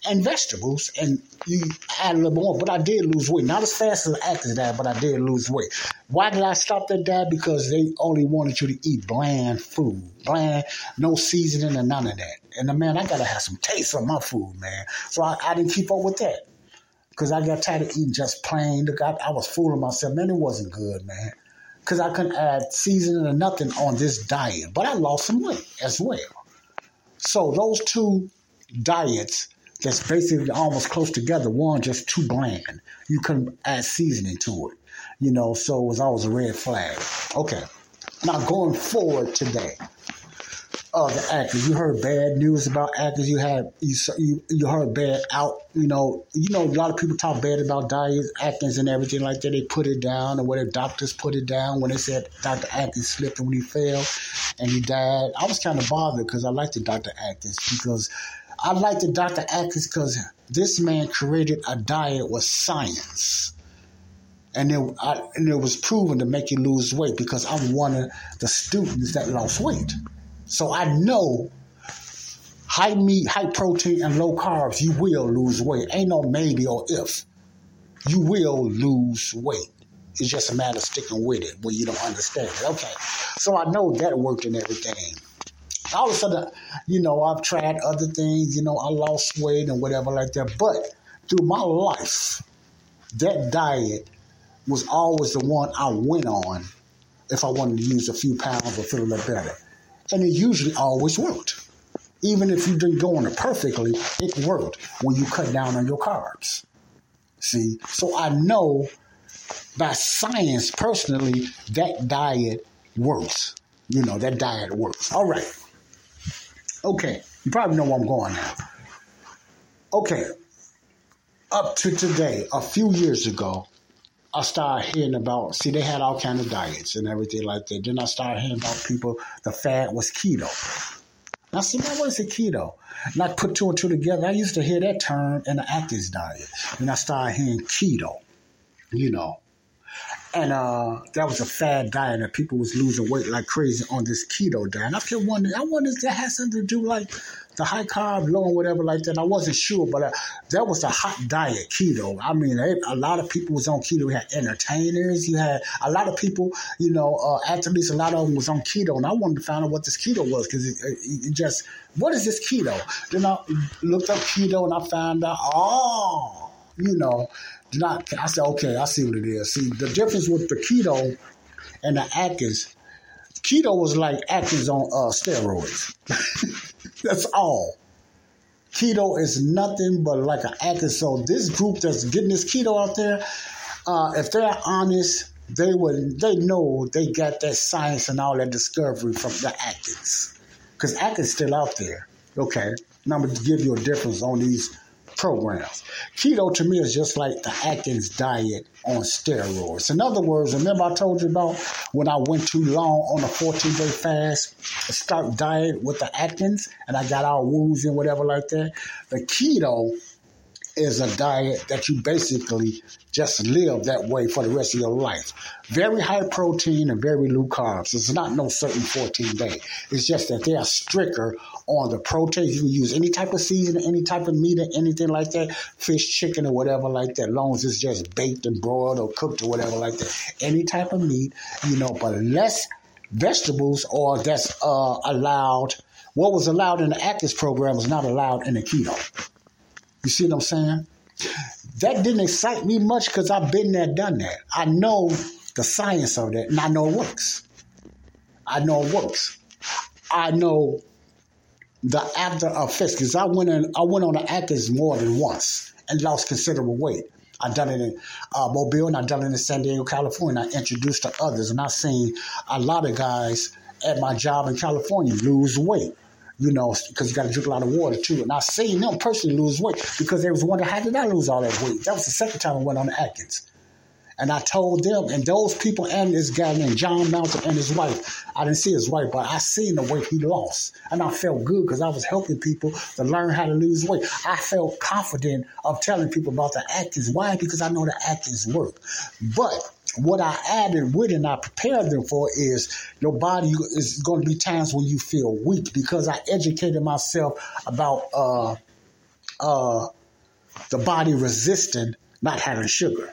and vegetables, and you add a little more. But I did lose weight, not as fast as Atkins that, but I did lose weight. Why did I stop that diet? Because they only wanted you to eat bland food, bland, no seasoning and none of that. And the man, I gotta have some taste on my food, man. So I, I didn't keep up with that because I got tired of eating just plain. Look, I, I was fooling myself, man. It wasn't good, man. Because I couldn't add seasoning or nothing on this diet, but I lost some weight as well. So those two diets that's basically almost close together. One just too bland. You couldn't add seasoning to it, you know. So it was always a red flag. Okay, now going forward today. Uh, the actors. You heard bad news about actors. You had you you, you heard bad out. You know you know a lot of people talk bad about diet Atkins and everything like that. They put it down, or whether doctors put it down when they said Dr. Atkins slipped and when he fell and he died. I was kind of bothered because I liked the Dr. Atkins because I like the Dr. Atkins because this man created a diet with science. And it, I, and it was proven to make you lose weight because I'm one of the students that lost weight. So I know high meat, high protein, and low carbs, you will lose weight. Ain't no maybe or if. You will lose weight. It's just a matter of sticking with it when you don't understand it. Okay. So I know that worked and everything all of a sudden, you know, I've tried other things, you know, I lost weight and whatever like that. But through my life, that diet was always the one I went on if I wanted to use a few pounds or feel a little better. And it usually always worked. Even if you didn't go on it perfectly, it worked when you cut down on your carbs. See? So I know by science personally that diet works. You know, that diet works. All right. Okay, you probably know where I'm going now. Okay, up to today, a few years ago, I started hearing about. See, they had all kind of diets and everything like that. Then I started hearing about people. The fad was keto. I said, man, what is a keto? And I put two and two together. I used to hear that term in the Atkins diet. And I started hearing keto, you know. And uh, that was a fad diet, and people was losing weight like crazy on this keto diet. And I kept wondering, I wonder if that has something to do like the high carb, low, and whatever like that. I wasn't sure, but uh, that was a hot diet, keto. I mean, a lot of people was on keto. We had entertainers. You had a lot of people, you know, uh, athletes. A lot of them was on keto, and I wanted to find out what this keto was because it, it, it just what is this keto? Then I looked up keto, and I found out, oh, you know, not. I said, okay, I see what it is. See, the difference with the keto and the Atkins. Keto was like Atkins on uh, steroids. That's all. Keto is nothing but like an Atkins. So this group that's getting this keto out there, uh, if they're honest, they would they know they got that science and all that discovery from the Atkins. Because Atkins still out there. Okay. Now I'm gonna give you a difference on these programs. Keto to me is just like the Atkins diet on steroids. In other words, remember I told you about when I went too long on a 14 day fast, start diet with the Atkins, and I got all woozy and whatever like that. The keto is a diet that you basically just live that way for the rest of your life. Very high protein and very low carbs. It's not no certain 14 day. It's just that they are stricter on the protein. You can use any type of seasoning, any type of meat, or anything like that, fish, chicken, or whatever like that, long as it's just baked and broiled or cooked or whatever like that. Any type of meat, you know, but less vegetables or that's uh, allowed. What was allowed in the Atkins program was not allowed in the keto. You see what I'm saying? That didn't excite me much because I've been there, done that. I know the science of that, and I know it works. I know it works. I know the after effects because I went in, I went on the Atkins more than once and lost considerable weight. I've done it in uh, Mobile and I've done it in San Diego, California. I introduced to others, and I've seen a lot of guys at my job in California lose weight you know, because you got to drink a lot of water too. And I seen them personally lose weight because they was wondering how did I lose all that weight. That was the second time I went on the Atkins. And I told them, and those people, and this guy named John Mountain and his wife, I didn't see his wife, but I seen the weight he lost. And I felt good because I was helping people to learn how to lose weight. I felt confident of telling people about the Atkins. Why? Because I know the Atkins work. But what I added with and I prepared them for is your body is going to be times when you feel weak because I educated myself about uh, uh, the body resisting not having sugar.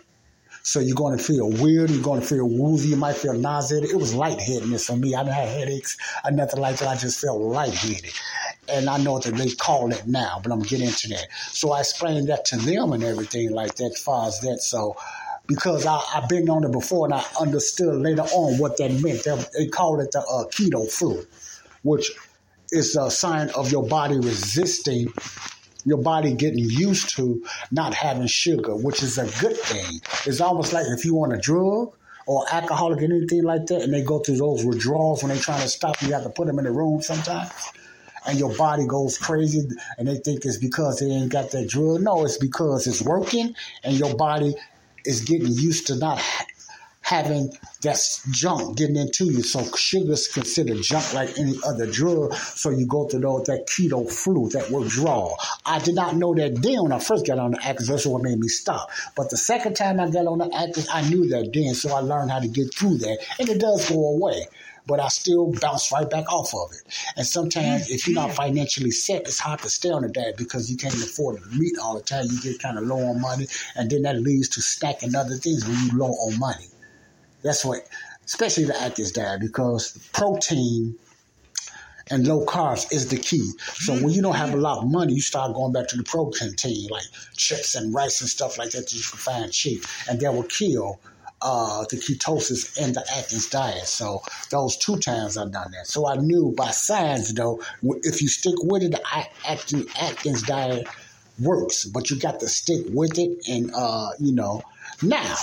So you're going to feel weird. You're going to feel woozy. You might feel nauseated. It was lightheadedness for me. I didn't have headaches or nothing like that. I just felt lightheaded. And I know that they call it now, but I'm getting into that. So I explained that to them and everything like that as far as that. So because I, have been on it before and I understood later on what that meant. They, they call it the uh, keto flu, which is a sign of your body resisting, your body getting used to not having sugar, which is a good thing. It's almost like if you want a drug or alcoholic or anything like that, and they go through those withdrawals when they're trying to stop you, you have to put them in the room sometimes and your body goes crazy and they think it's because they ain't got that drug. No, it's because it's working and your body is getting used to not having that junk getting into you. So sugar is considered junk like any other drug. So you go through those, that keto flu, that withdrawal. I did not know that then when I first got on the Atkins. That's what made me stop. But the second time I got on the Atkins, I knew that then. So I learned how to get through that. And it does go away but I still bounce right back off of it. And sometimes, if you're not financially set, it's hard to stay on the diet because you can't afford to meat all the time. You get kind of low on money, and then that leads to stacking other things when you're low on money. That's what, especially the Atkins diet, because protein and low carbs is the key. So when you don't have a lot of money, you start going back to the protein like chips and rice and stuff like that that you can find cheap, and that will kill uh, the ketosis and the Atkins diet. So those two times I've done that. So I knew by science though, if you stick with it, the Atkins diet works, but you got to stick with it. And, uh, you know, now,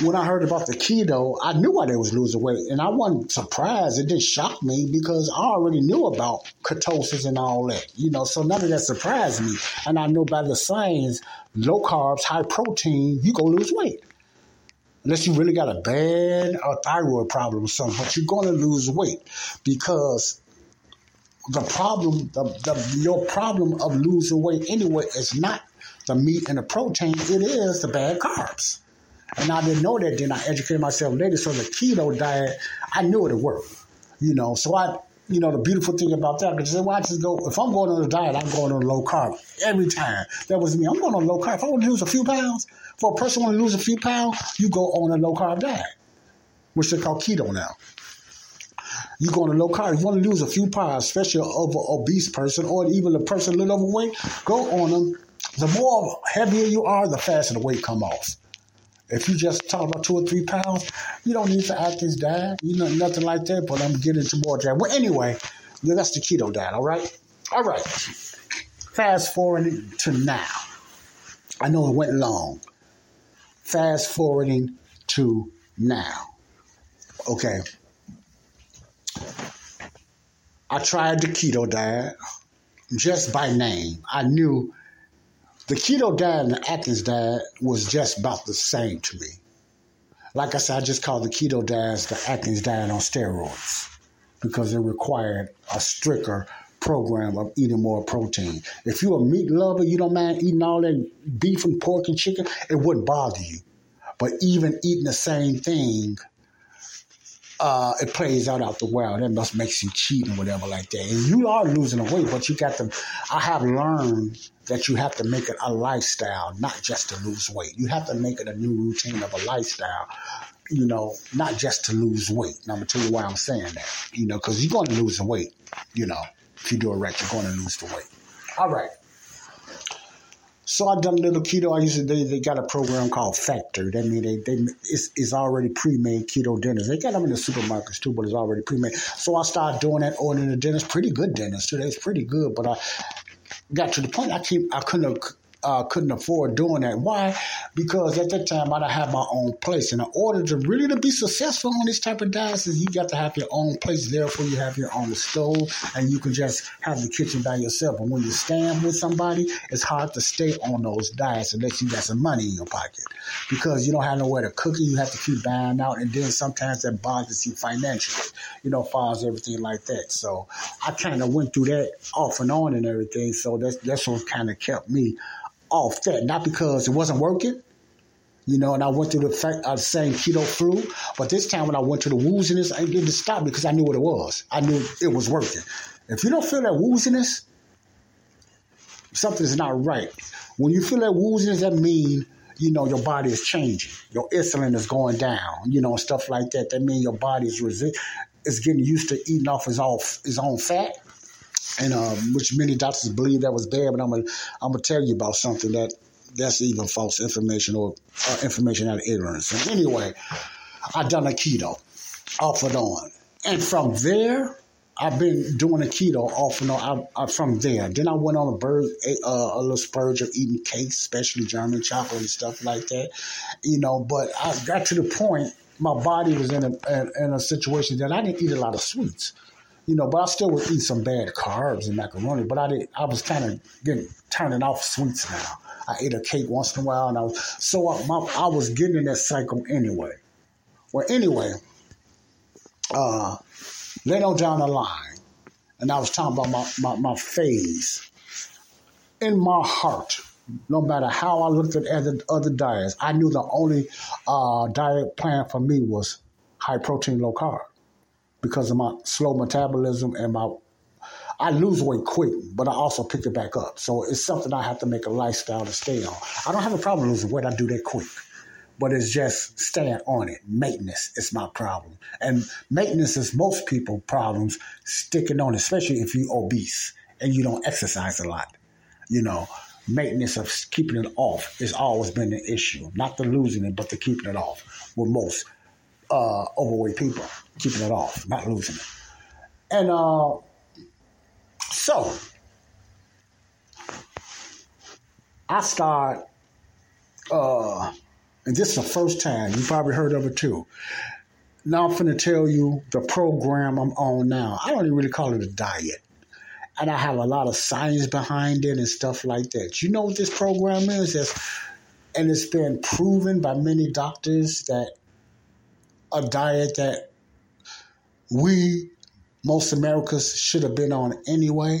when I heard about the keto, I knew why they was losing weight, and I wasn't surprised. It didn't shock me because I already knew about ketosis and all that, you know. So none of that surprised me, and I know by the science, low carbs, high protein, you gonna lose weight. Unless you really got a bad or thyroid problem or something, but you're gonna lose weight because the problem, the, the your problem of losing weight anyway is not the meat and the protein, it is the bad carbs. And I didn't know that. Then I educated myself later. So the keto diet, I knew it worked. You know, so I, you know, the beautiful thing about that, because well, I just go, if I'm going on a diet, I'm going on a low carb every time. That was me. I'm going on low carb. If I want to lose a few pounds, for a person want to lose a few pounds, you go on a low carb diet, which they call keto now. You go on a low carb. You want to lose a few pounds, especially of an obese person or even a person a little overweight. Go on them. The more heavier you are, the faster the weight come off. If you just talk about two or three pounds, you don't need to Atkins diet. You know, nothing like that, but I'm getting into more that. Well, anyway, that's the keto diet, all right? All right. Fast forwarding to now. I know it went long. Fast forwarding to now. Okay. I tried the keto diet just by name. I knew the keto diet and the Atkins diet was just about the same to me. Like I said, I just called the keto diet the Atkins diet on steroids because it required a stricter program of eating more protein. If you're a meat lover, you don't mind eating all that beef and pork and chicken, it wouldn't bother you. But even eating the same thing uh, it plays out out the world. That must makes you cheat and whatever like that. And you are losing the weight, but you got to. I have learned that you have to make it a lifestyle, not just to lose weight. You have to make it a new routine of a lifestyle. You know, not just to lose weight. And I'm gonna tell you why I'm saying that. You know, because you're going to lose the weight. You know, if you do it right, you're going to lose the weight. All right. So I done a little keto. I used to they, they got a program called Factor. That means they, they it's, it's already pre-made keto dinners. They got them in the supermarkets too, but it's already pre-made. So I started doing that, ordering the dinners. Pretty good dinners too. It's pretty good, but I got to the point I keep I couldn't uh, couldn't afford doing that. Why? Because at that time I had my own place, and in order to really to be successful on this type of diocese, you got to have your own place. Therefore, you have your own stove, and you can just have the kitchen by yourself. And when you stand with somebody, it's hard to stay on those diets unless you got some money in your pocket, because you don't have nowhere to cook it. You have to keep buying out, and then sometimes that bothers you financially. You know, as everything like that. So I kind of went through that off and on and everything. So that's that's what kind of kept me off that, not because it wasn't working, you know, and I went through the fact, uh, same keto flu, but this time when I went to the wooziness, I didn't stop because I knew what it was. I knew it was working. If you don't feel that wooziness, something's not right. When you feel that wooziness, that means you know your body is changing. Your insulin is going down, you know, and stuff like that. That means your body is resi- is getting used to eating off his own his own fat and um, which many doctors believe that was bad. But I'm gonna I'm gonna tell you about something that that's even false information or uh, information out of ignorance. And anyway, I done a keto off and on, and from there. I've been doing a keto off and on. I, I, from there, then I went on a bird, a, a little spurge of eating cakes, especially German chocolate and stuff like that. You know, but I got to the point my body was in a in a situation that I didn't eat a lot of sweets you know, but I still would eat some bad carbs and macaroni. But I did. I was kind of getting turning off sweets now. I ate a cake once in a while, and I was so I, my, I was getting in that cycle anyway. Well, anyway, uh, on down the line, and I was talking about my, my, my phase in my heart. No matter how I looked at other other diets, I knew the only uh, diet plan for me was high protein, low carb because of my slow metabolism and my I lose weight quick, but I also pick it back up. So it's something I have to make a lifestyle to stay on. I don't have a problem losing weight. I do that quick. But it's just staying on it. Maintenance is my problem. And maintenance is most people problems sticking on, especially if you're obese and you don't exercise a lot. You know, maintenance of keeping it off has always been an issue. Not the losing it, but the keeping it off with most uh, overweight people, keeping it off, not losing it. And uh, so I start, uh, and this is the first time, you probably heard of it too. Now I'm to tell you the program I'm on now. I don't even really call it a diet. And I have a lot of science behind it and stuff like that. You know what this program is? It's, and it's been proven by many doctors that a diet that we, most Americans, should have been on anyway.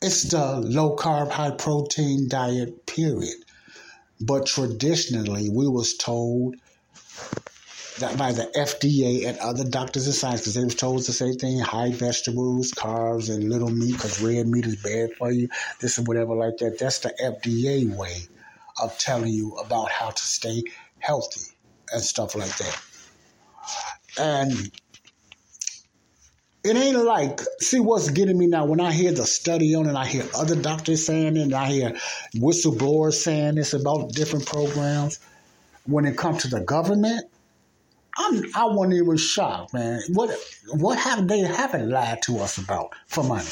It's the low carb, high protein diet, period. But traditionally, we was told that by the FDA and other doctors and scientists, they was told the same thing: high vegetables, carbs, and little meat, because red meat is bad for you. This and whatever like that. That's the FDA way of telling you about how to stay healthy and stuff like that. And it ain't like see what's getting me now when I hear the study on it, I hear other doctors saying it, and I hear whistleblowers saying this about different programs. When it comes to the government, I'm I wasn't even shocked, man. What what have they haven't lied to us about for money?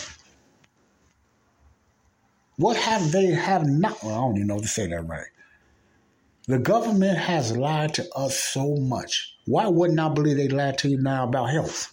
What have they have not? Well, I don't even know to say that right. The government has lied to us so much. Why wouldn't I believe they lied to you now about health?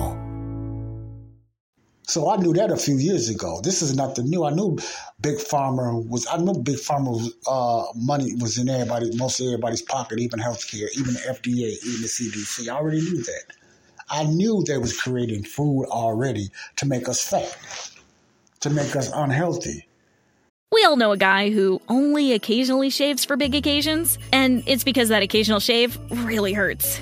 So I knew that a few years ago. This is nothing new. I knew Big Pharma was. I knew Big Pharma uh, money was in everybody, most of everybody's pocket, even healthcare, even the FDA, even the CDC. I already knew that. I knew they was creating food already to make us fat, to make us unhealthy.
We all know a guy who only occasionally shaves for big occasions, and it's because that occasional shave really hurts.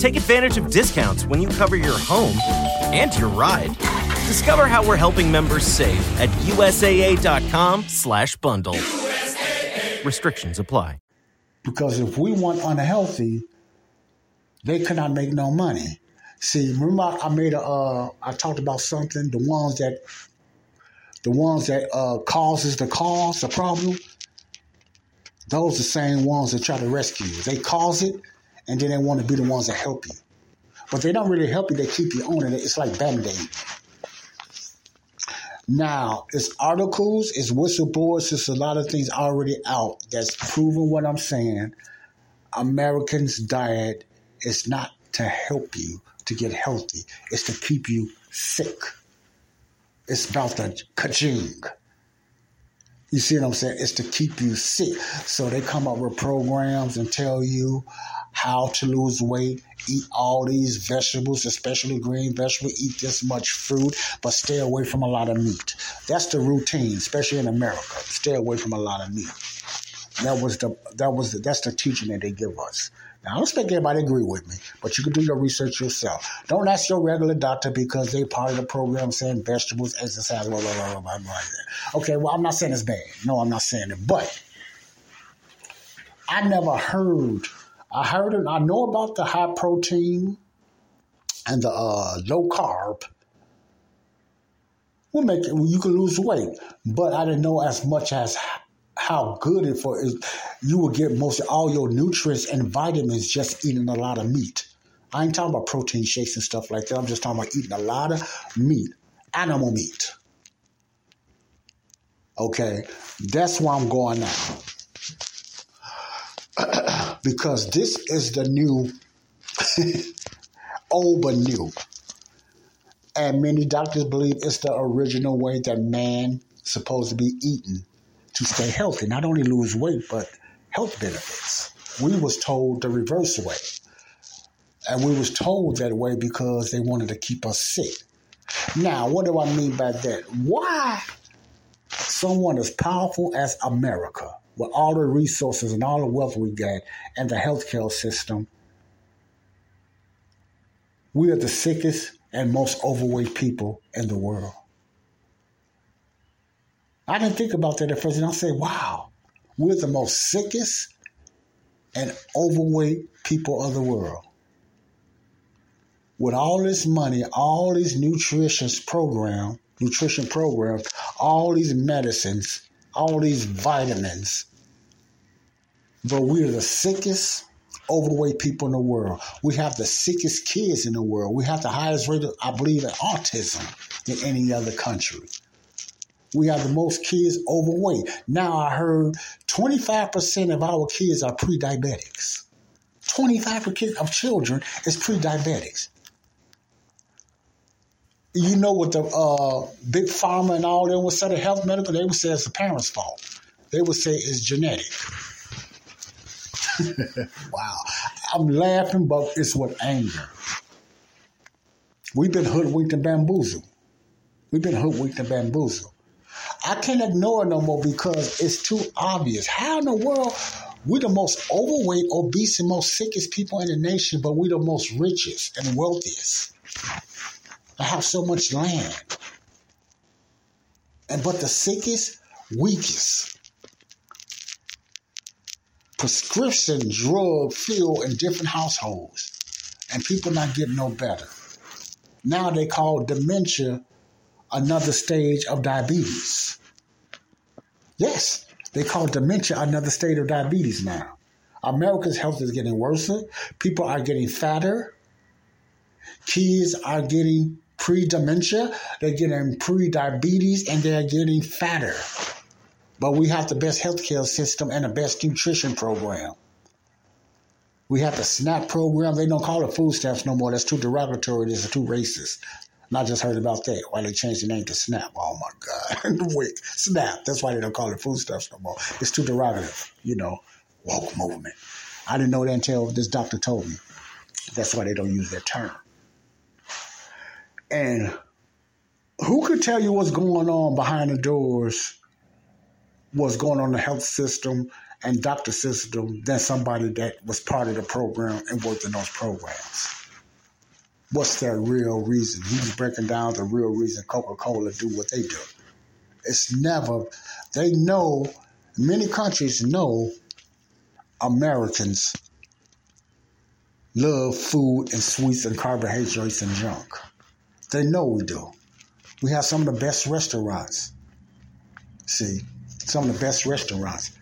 Take advantage of discounts when you cover your home and your ride. Discover how we're helping members save at USAA.com slash bundle. Restrictions apply.
Because if we want unhealthy, they cannot make no money. See, remember I made a, uh, I talked about something, the ones that, the ones that uh, causes the cause, the problem, those are the same ones that try to rescue. They cause it, and then they want to be the ones that help you. But they don't really help you, they keep you on it. It's like Band-Aid. Now, it's articles, it's whistleblowers, it's a lot of things already out that's proving what I'm saying. Americans' diet is not to help you to get healthy, it's to keep you sick. It's about the kaching. You see what I'm saying? It's to keep you sick. So they come up with programs and tell you how to lose weight, eat all these vegetables, especially green vegetables, eat this much fruit, but stay away from a lot of meat. That's the routine, especially in America. Stay away from a lot of meat. That was the that was the, that's the teaching that they give us. Now, I don't expect everybody to agree with me, but you can do your research yourself. Don't ask your regular doctor because they part of the program saying vegetables, exercise, blah, blah, blah, blah, blah. Okay, well, I'm not saying it's bad. No, I'm not saying it. But I never heard, I heard it, I know about the high protein and the uh, low carb. Will make it, you can lose weight, but I didn't know as much as how good it for is you will get most all your nutrients and vitamins just eating a lot of meat. I ain't talking about protein shakes and stuff like that. I'm just talking about eating a lot of meat, animal meat. Okay, that's where I'm going now. because this is the new, old but new. And many doctors believe it's the original way that man supposed to be eating to stay healthy, not only lose weight, but health benefits. We was told the reverse way. And we was told that way because they wanted to keep us sick. Now, what do I mean by that? Why someone as powerful as America, with all the resources and all the wealth we got, and the healthcare system, we are the sickest and most overweight people in the world. I didn't think about that at first, and I said, wow, we're the most sickest and overweight people of the world. With all this money, all these nutrition program, nutrition programs, all these medicines, all these vitamins, but we're the sickest overweight people in the world. We have the sickest kids in the world. We have the highest rate of, I believe, of autism than any other country. We have the most kids overweight. Now I heard 25% of our kids are pre-diabetics. 25% of children is pre-diabetics. You know what the uh, big pharma and all them would say the health medical, they would say it's the parents' fault. They would say it's genetic. wow. I'm laughing, but it's with anger. We've been hoodwinked and bamboozled. We've been hoodwinked and bamboozled. I can't ignore it no more because it's too obvious. How in the world we're the most overweight, obese, and most sickest people in the nation, but we're the most richest and wealthiest. I have so much land. And but the sickest, weakest. Prescription drug filled in different households. And people not getting no better. Now they call dementia another stage of diabetes. Yes, they call dementia another stage of diabetes now. America's health is getting worse. People are getting fatter. Kids are getting pre dementia. They're getting pre diabetes and they're getting fatter. But we have the best healthcare system and the best nutrition program. We have the SNAP program. They don't call it food stamps no more. That's too derogatory. It's too racist. And I just heard about that. Why they changed the name to SNAP. Oh my God. Wait, SNAP. That's why they don't call it food stamps no more. It's too derogative, you know, woke movement. I didn't know that until this doctor told me. That's why they don't use that term. And who could tell you what's going on behind the doors, what's going on in the health system and doctor system than somebody that was part of the program and worked in those programs? what's their real reason. He's breaking down the real reason Coca Cola do what they do. It's never, they know, many countries know Americans love food and sweets and carbohydrates and junk. They know we do. We have some of the best restaurants. See, some of the best restaurants.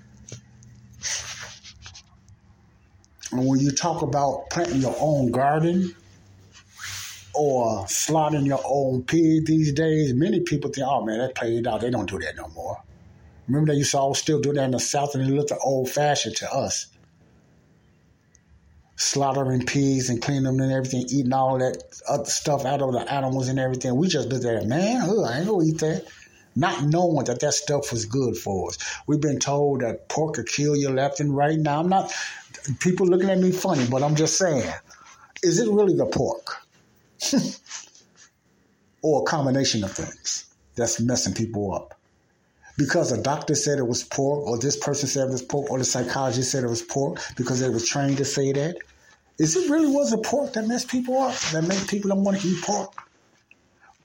And when you talk about planting your own garden, or slaughtering your own pig these days, many people think, oh man, that played out. They don't do that no more. Remember used to always still do that in the South and it looked old fashioned to us. Slaughtering pigs and cleaning them and everything, eating all that other stuff out of the animals and everything. We just looked at it, man, ugh, I ain't gonna eat that. Not knowing that that stuff was good for us. We've been told that pork could kill you left and right. Now, I'm not, people looking at me funny, but I'm just saying, is it really the pork? or a combination of things that's messing people up? Because a doctor said it was pork, or this person said it was pork, or the psychologist said it was pork because they was trained to say that. Is it really was the pork that messed people up? That made people don't want to eat pork?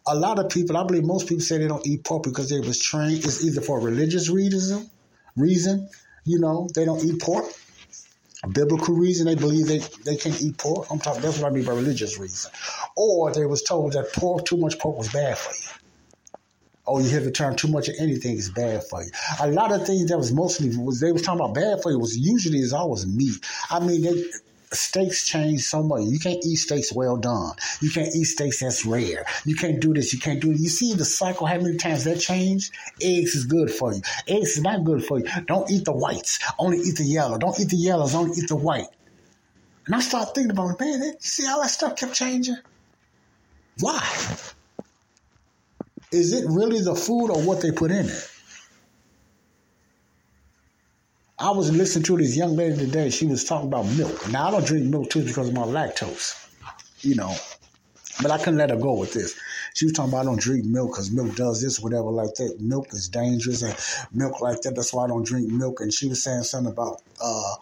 A lot of people, I believe most people say they don't eat pork because they was trained. It's either for religious reason, reason, you know, they don't eat pork. A biblical reason they believe they, they can't eat pork. I'm talking that's what I mean by religious reason. Or they was told that pork, too much pork was bad for you. Oh, you hear the term too much of anything is bad for you. A lot of things that was mostly was they was talking about bad for you was usually is always meat. I mean they steaks change so much. You can't eat steaks well done. You can't eat steaks that's rare. You can't do this. You can't do it. You see the cycle, how many times that changed? Eggs is good for you. Eggs is not good for you. Don't eat the whites. Only eat the yellow. Don't eat the yellows. Only eat the white. And I started thinking about, man, you see how that stuff kept changing? Why? Is it really the food or what they put in it? I was listening to this young lady today. She was talking about milk. Now I don't drink milk too because of my lactose, you know. But I couldn't let her go with this. She was talking about I don't drink milk because milk does this, whatever like that. Milk is dangerous and milk like that. That's why I don't drink milk. And she was saying something about uh,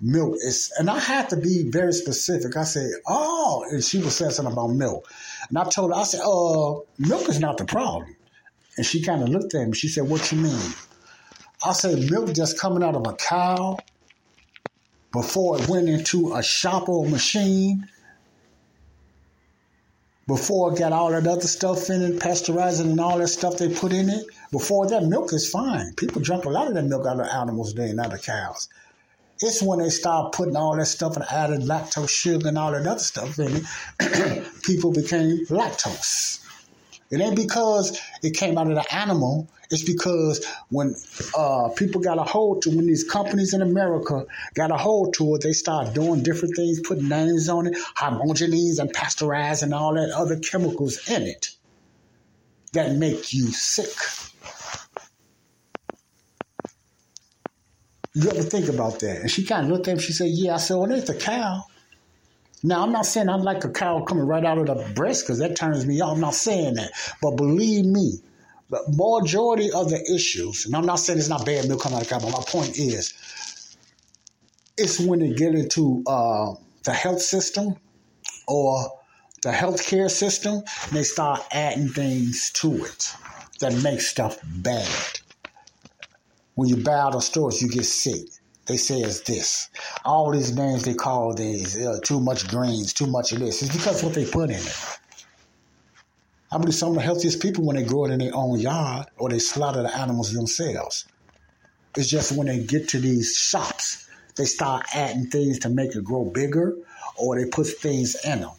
milk is, and I had to be very specific. I said, oh, and she was saying something about milk, and I told her, I said, uh, milk is not the problem. And she kind of looked at me. She said, what you mean? I say milk just coming out of a cow before it went into a shop or machine, before it got all that other stuff in it, pasteurizing and all that stuff they put in it. Before that, milk is fine. People drink a lot of that milk out of animals today, not the cows. It's when they start putting all that stuff and added lactose sugar and all that other stuff in it, people became lactose. It ain't because it came out of the animal. It's because when uh, people got a hold to, when these companies in America got a hold to it, they start doing different things, putting names on it, homogenees and pasteurized and all that other chemicals in it that make you sick. You ever think about that? And she kind of looked at him. She said, "Yeah." I said, "Well, it's a cow." Now, I'm not saying I like a cow coming right out of the breast because that turns me off. I'm not saying that. But believe me, the majority of the issues, and I'm not saying it's not bad milk coming out of cow, but my point is, it's when they get into uh, the health system or the healthcare system, they start adding things to it that make stuff bad. When you buy out of stores, you get sick they say it's this. All these names they call these uh, too much greens, too much of this. It's because what they put in it. I believe some of the healthiest people when they grow it in their own yard or they slaughter the animals themselves. It's just when they get to these shops, they start adding things to make it grow bigger or they put things in them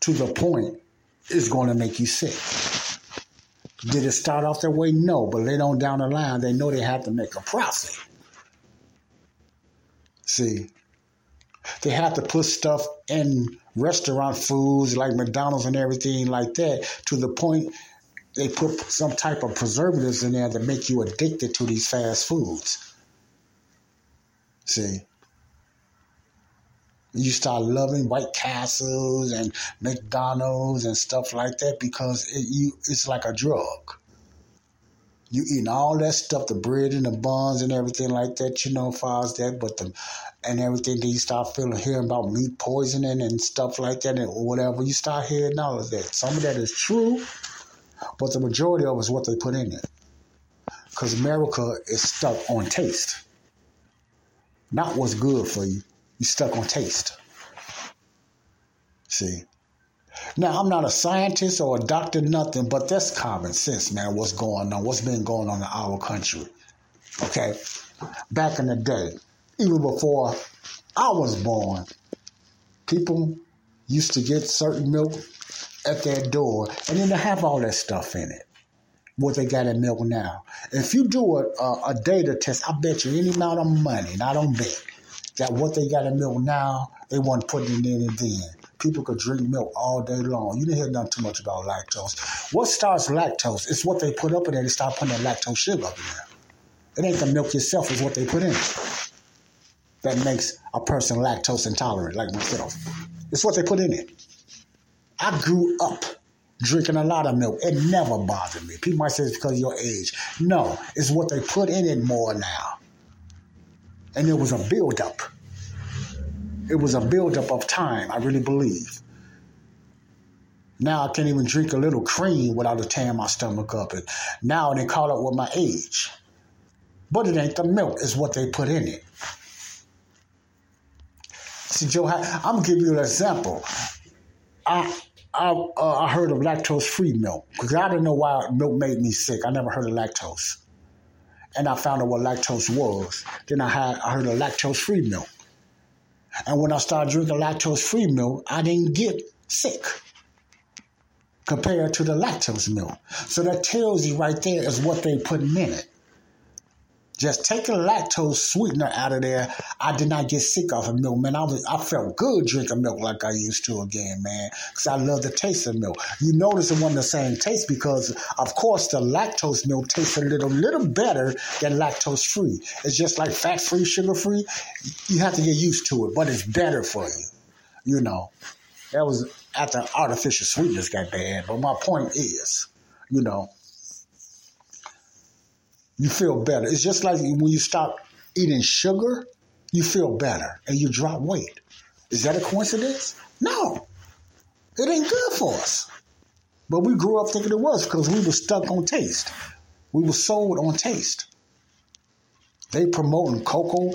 to the point it's going to make you sick. Did it start off that way? No, but later on down the line, they know they have to make a profit. See, they have to put stuff in restaurant foods like McDonald's and everything like that to the point they put some type of preservatives in there that make you addicted to these fast foods. See, you start loving White Castles and McDonald's and stuff like that because it, you it's like a drug you eating all that stuff, the bread and the buns and everything like that, you know, far as that, but the and everything that you start feeling hearing about meat poisoning and stuff like that and whatever, you start hearing all of that. Some of that is true, but the majority of it is what they put in it. Because America is stuck on taste. Not what's good for you. You stuck on taste. See? Now, I'm not a scientist or a doctor, nothing, but that's common sense, man, what's going on, what's been going on in our country. Okay? Back in the day, even before I was born, people used to get certain milk at their door, and then they have all that stuff in it. What they got in milk now. If you do a, a, a data test, I bet you any amount of money, and I don't bet, that what they got in milk now, they weren't putting it in it then People could drink milk all day long. You didn't hear nothing too much about lactose. What starts lactose? It's what they put up in there. They start putting that lactose sugar up in there. It ain't the milk itself, it's what they put in that makes a person lactose intolerant, like myself. It's what they put in it. I grew up drinking a lot of milk. It never bothered me. People might say it's because of your age. No, it's what they put in it more now. And it was a buildup. It was a buildup of time, I really believe. Now I can't even drink a little cream without it tearing my stomach up. And now they call it with my age. But it ain't the milk, it's what they put in it. See, Joe, I'm gonna give you an example. I I, uh, I heard of lactose free milk because I didn't know why milk made me sick. I never heard of lactose, and I found out what lactose was. Then I had I heard of lactose free milk, and when I started drinking lactose free milk, I didn't get sick compared to the lactose milk. So that tells you right there is what they put in it. Just take taking lactose sweetener out of there, I did not get sick off of milk, man. I was, I felt good drinking milk like I used to again, man, because I love the taste of milk. You notice it wasn't the same taste because, of course, the lactose milk tastes a little, little better than lactose free. It's just like fat free, sugar free. You have to get used to it, but it's better for you. You know, that was after artificial sweetness got bad. But my point is, you know, you feel better. It's just like when you stop eating sugar, you feel better and you drop weight. Is that a coincidence? No. It ain't good for us. But we grew up thinking it was because we were stuck on taste. We were sold on taste. They promoting cocoa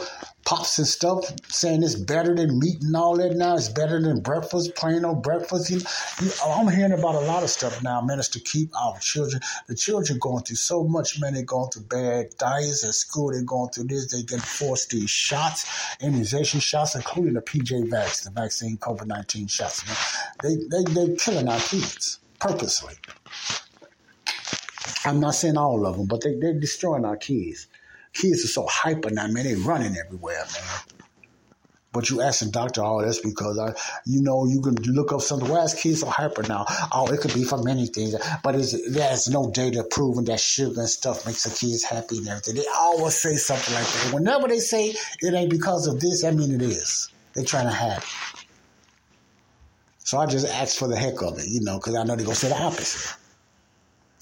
pops and stuff, saying it's better than meat and all that now. It's better than breakfast, plain old breakfast. You know, I'm hearing about a lot of stuff now, man. It's to keep our children. The children going through so much, man. They're going through bad diets at school. They're going through this. They get forced these shots, immunization shots, including the PJ vaccine, the vaccine COVID 19 shots. Man. They, they, they're killing our kids purposely. I'm not saying all of them, but they, they're destroying our kids kids are so hyper now, man. They running everywhere, man. But you asking doctor, oh, that's because I, you know, you can look up something. Why is kids so hyper now? Oh, it could be for many things, but there's no data proving that sugar and stuff makes the kids happy and everything. They always say something like that. Whenever they say it ain't because of this, I mean it is. They're trying to have it. So I just ask for the heck of it, you know, because I know they're gonna say the opposite.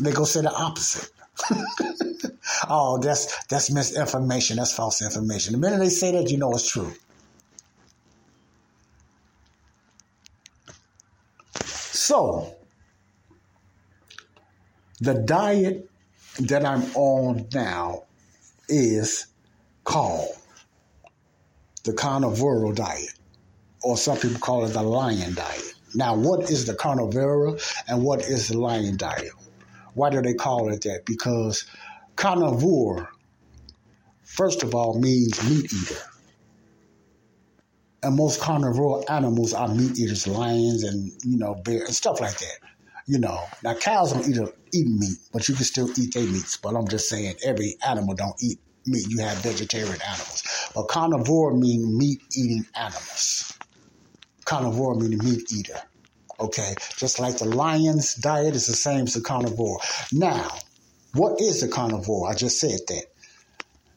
They gonna say the opposite. oh, that's that's misinformation. That's false information. The minute they say that, you know it's true. So, the diet that I'm on now is called the carnivore diet, or some people call it the lion diet. Now, what is the carnivore and what is the lion diet? Why do they call it that? Because carnivore, first of all, means meat eater. And most carnivore animals are meat eaters, lions and, you know, bears and stuff like that. You know, now cows don't eat, a, eat meat, but you can still eat their meats. But I'm just saying every animal don't eat meat. You have vegetarian animals. But carnivore mean meat eating animals. Carnivore meaning meat eater. Okay, just like the lion's diet is the same as the carnivore. Now, what is the carnivore? I just said that.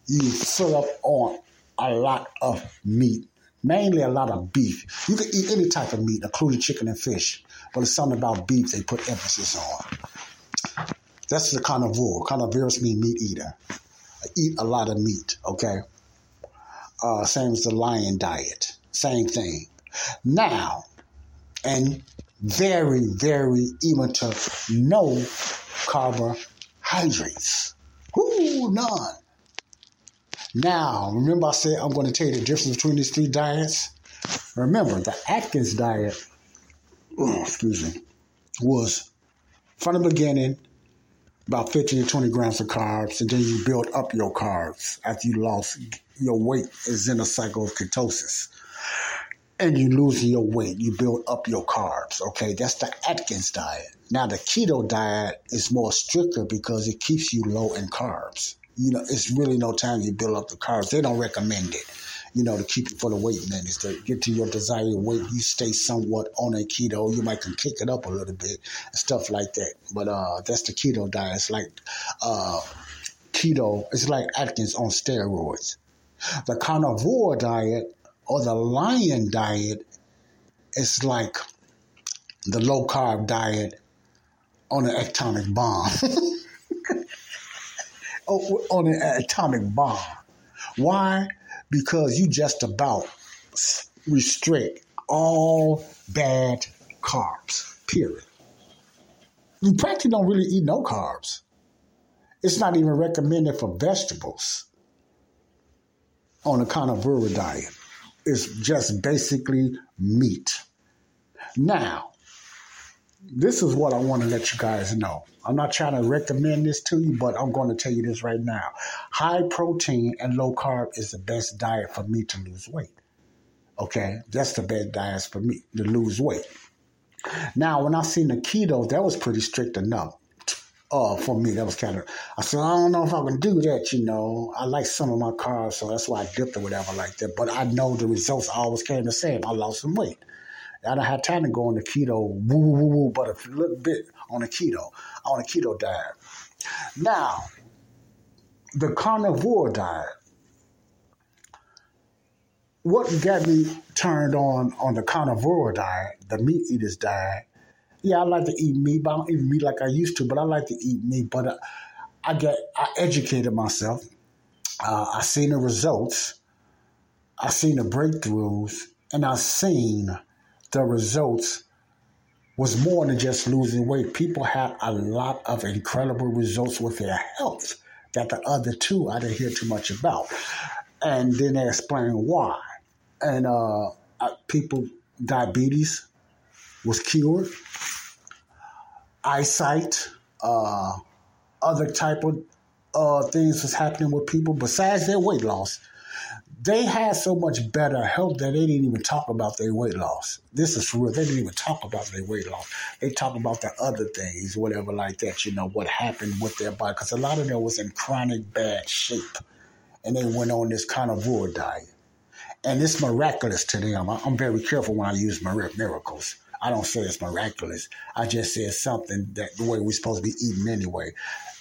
You fill up on a lot of meat, mainly a lot of beef. You can eat any type of meat, including chicken and fish, but it's something about beef they put emphasis on. That's the carnivore. Carnivorous mean meat eater. I eat a lot of meat, okay? Uh, same as the lion diet. Same thing. Now, and very, very to no carbohydrates. Whoo, none. Now, remember I said I'm going to tell you the difference between these three diets? Remember, the Atkins diet, oh, excuse me, was from the beginning about 15 to 20 grams of carbs, and then you build up your carbs after you lost your weight is in a cycle of ketosis and you lose your weight, you build up your carbs. Okay, that's the Atkins diet. Now the keto diet is more stricter because it keeps you low in carbs. You know, it's really no time you build up the carbs. They don't recommend it. you know, to keep you for the weight minutes, to get to your desired weight. You stay somewhat on a keto. You might can kick it up a little bit and stuff like that. But uh, that's the keto diet. It's like uh, keto. It's like Atkins on steroids. The carnivore diet or the lion diet is like the low carb diet on an atomic bomb. Oh, on an atomic bomb. Why? Because you just about restrict all bad carbs, period. You practically don't really eat no carbs. It's not even recommended for vegetables on a carnivore diet. It's just basically meat. Now, this is what I want to let you guys know. I'm not trying to recommend this to you, but I'm going to tell you this right now. High protein and low carb is the best diet for me to lose weight. Okay, that's the best diet for me to lose weight. Now, when I seen the keto, that was pretty strict enough. Uh, for me, that was kind of. I said, I don't know if I can do that. You know, I like some of my carbs, so that's why I dipped or whatever like that. But I know the results always came the same. I lost some weight. I don't have time to go on the keto, woo, woo, woo, but a little bit on the keto, on a keto diet. Now, the carnivore diet. What got me turned on on the carnivore diet, the meat eaters diet? Yeah, I like to eat meat, but I don't eat meat like I used to. But I like to eat meat. But uh, I get, I educated myself. Uh, I seen the results. I seen the breakthroughs, and I seen the results was more than just losing weight. People had a lot of incredible results with their health that the other two I didn't hear too much about. And then they explain why. And uh, people, diabetes was cured, eyesight, uh, other type of uh, things was happening with people besides their weight loss they had so much better health that they didn't even talk about their weight loss. This is for real. They didn't even talk about their weight loss. They talk about the other things, whatever like that, you know, what happened with their body. Because a lot of them was in chronic bad shape. And they went on this carnivore diet. And it's miraculous to them. I'm very careful when I use miracles. I don't say it's miraculous. I just say it's something that the way we're supposed to be eating anyway.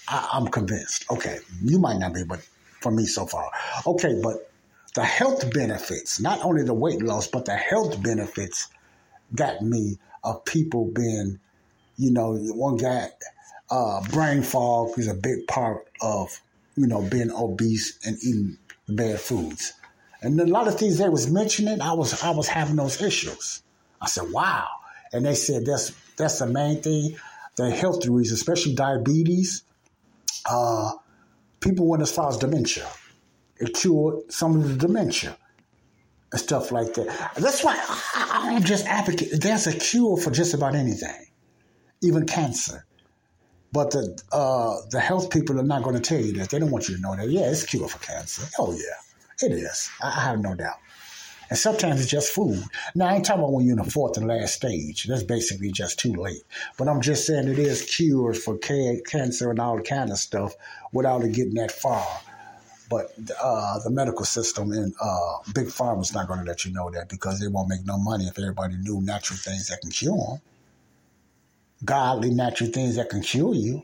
I, I'm convinced. Okay, you might not be, but for me so far. Okay, but the health benefits, not only the weight loss, but the health benefits got me of people being, you know, one guy, uh, brain fog is a big part of, you know, being obese and eating bad foods. And a lot of things they was mentioning, I was I was having those issues. I said, wow. And they said that's that's the main thing, the health reasons, especially diabetes. Uh, people went as far as dementia. It cured some of the dementia and stuff like that. That's why I, am just advocate. There's a cure for just about anything, even cancer. But the uh, the health people are not going to tell you that. They don't want you to know that. Yeah, it's a cure for cancer. Oh yeah, it is. I, I have no doubt. And sometimes it's just food. Now, I ain't talking about when you're in the fourth and last stage. That's basically just too late. But I'm just saying it is cures for cancer and all kind of stuff without it getting that far. But uh, the medical system and uh, big pharma is not going to let you know that because they won't make no money if everybody knew natural things that can cure them. Godly natural things that can cure you.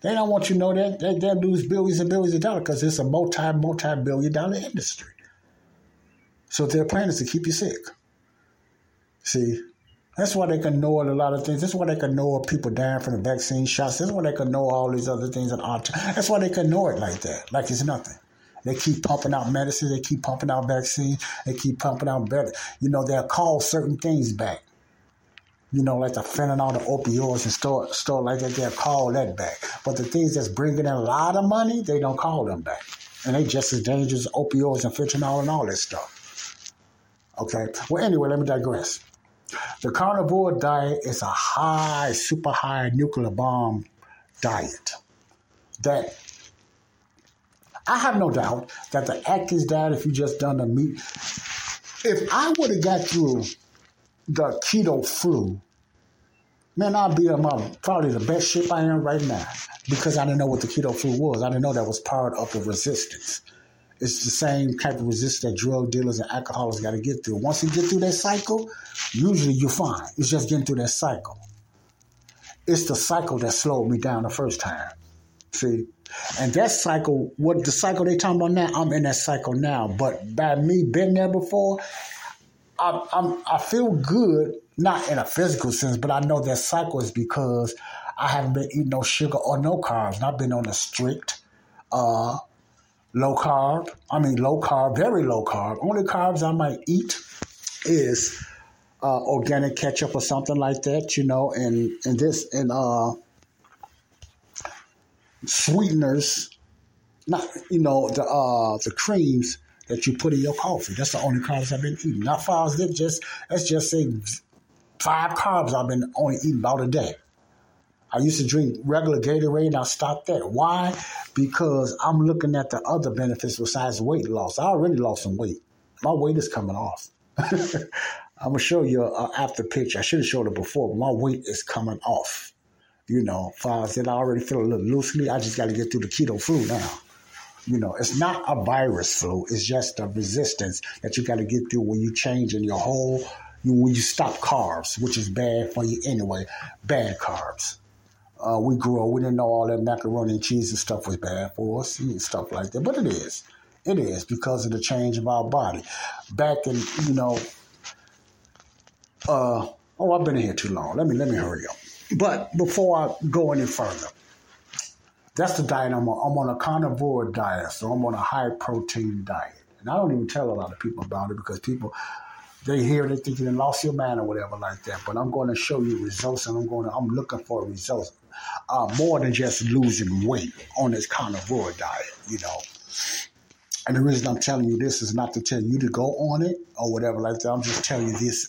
They don't want you to know that. They, they'll lose billions and billions of dollars because it's a multi, multi billion dollar industry. So their plan is to keep you sick. See, that's why they can know a lot of things. That's why they can know people dying from the vaccine shots. That's why they can know all these other things. And that's why they can know it like that, like it's nothing. They keep pumping out medicine. They keep pumping out vaccine. They keep pumping out better. You know, they'll call certain things back. You know, like the fentanyl, the opioids, and stuff, stuff like that. They'll call that back. But the things that's bringing in a lot of money, they don't call them back. And they just as dangerous as opioids and fentanyl and all that stuff. Okay. Well, anyway, let me digress. The carnivore diet is a high, super high nuclear bomb diet that I have no doubt that the Atkins diet, if you just done the meat, if I would have got through the keto flu, man, I'd be in my probably the best shape I am right now because I didn't know what the keto flu was. I didn't know that was part of the resistance. It's the same type of resistance that drug dealers and alcoholics got to get through. Once you get through that cycle, usually you're fine. It's just getting through that cycle. It's the cycle that slowed me down the first time. See? And that cycle, what the cycle they talking about now, I'm in that cycle now. But by me being there before, I, I'm, I feel good, not in a physical sense, but I know that cycle is because I haven't been eating no sugar or no carbs. And I've been on a strict, uh, low carb. I mean, low carb, very low carb. Only carbs I might eat is uh, organic ketchup or something like that, you know, and and this and uh, sweeteners, not you know the uh, the creams that you put in your coffee. That's the only carbs I've been eating. Not far as that, just let's just say five carbs I've been only eating about a day. I used to drink regular Gatorade and I stopped that. Why? Because I'm looking at the other benefits besides weight loss. I already lost some weight. My weight is coming off. I'm gonna show you an after picture. I should have showed it before, but my weight is coming off. You know, far as that I already feel a little loosely. I just got to get through the keto flu now. You know, it's not a virus flu. It's just a resistance that you got to get through when you change in your whole, you, when you stop carbs, which is bad for you anyway. Bad carbs. Uh, we grew up, we didn't know all that macaroni and cheese and stuff was bad for us and stuff like that. But it is. It is because of the change of our body. Back in, you know, uh, oh, I've been here too long. Let me let me hurry up. But before I go any further, that's the diet I'm on. I'm on a carnivore diet, so I'm on a high protein diet. And I don't even tell a lot of people about it because people they hear they think you lost your man or whatever like that. But I'm going to show you results, and I'm going to I'm looking for results uh, more than just losing weight on this carnivore diet. You know, and the reason I'm telling you this is not to tell you to go on it or whatever like that. I'm just telling you this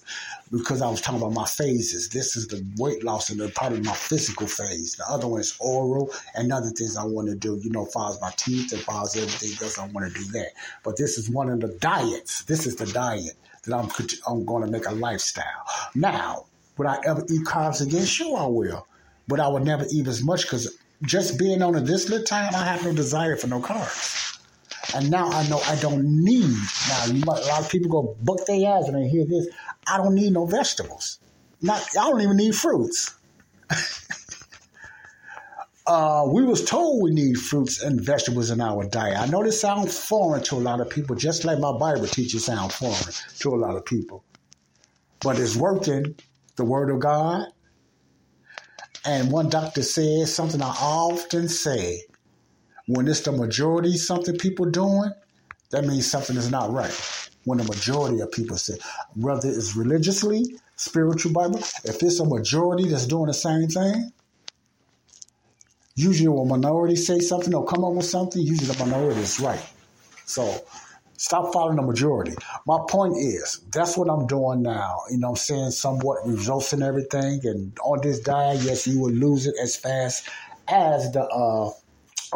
because I was talking about my phases. This is the weight loss and the part of my physical phase. The other one is oral and other things I want to do, you know, far as my teeth and far as everything else, I want to do that. But this is one of the diets. This is the diet that I'm, I'm going to make a lifestyle. Now, would I ever eat carbs again? Sure, I will. But I would never eat as much because just being on it this little time, I have no desire for no carbs. And now I know I don't need. Now a lot of people go buck their eyes when they hear this. I don't need no vegetables. Not I don't even need fruits. uh, we was told we need fruits and vegetables in our diet. I know this sounds foreign to a lot of people, just like my Bible teaches sound foreign to a lot of people. But it's working. The Word of God. And one doctor said something I often say when it's the majority something people doing, that means something is not right. When the majority of people say, whether it's religiously, spiritual Bible, if it's a majority that's doing the same thing, usually when a minority say something or come up with something, usually the minority is right. So stop following the majority. My point is, that's what I'm doing now. You know I'm saying? Somewhat results in everything. And on this diet, yes, you will lose it as fast as the uh,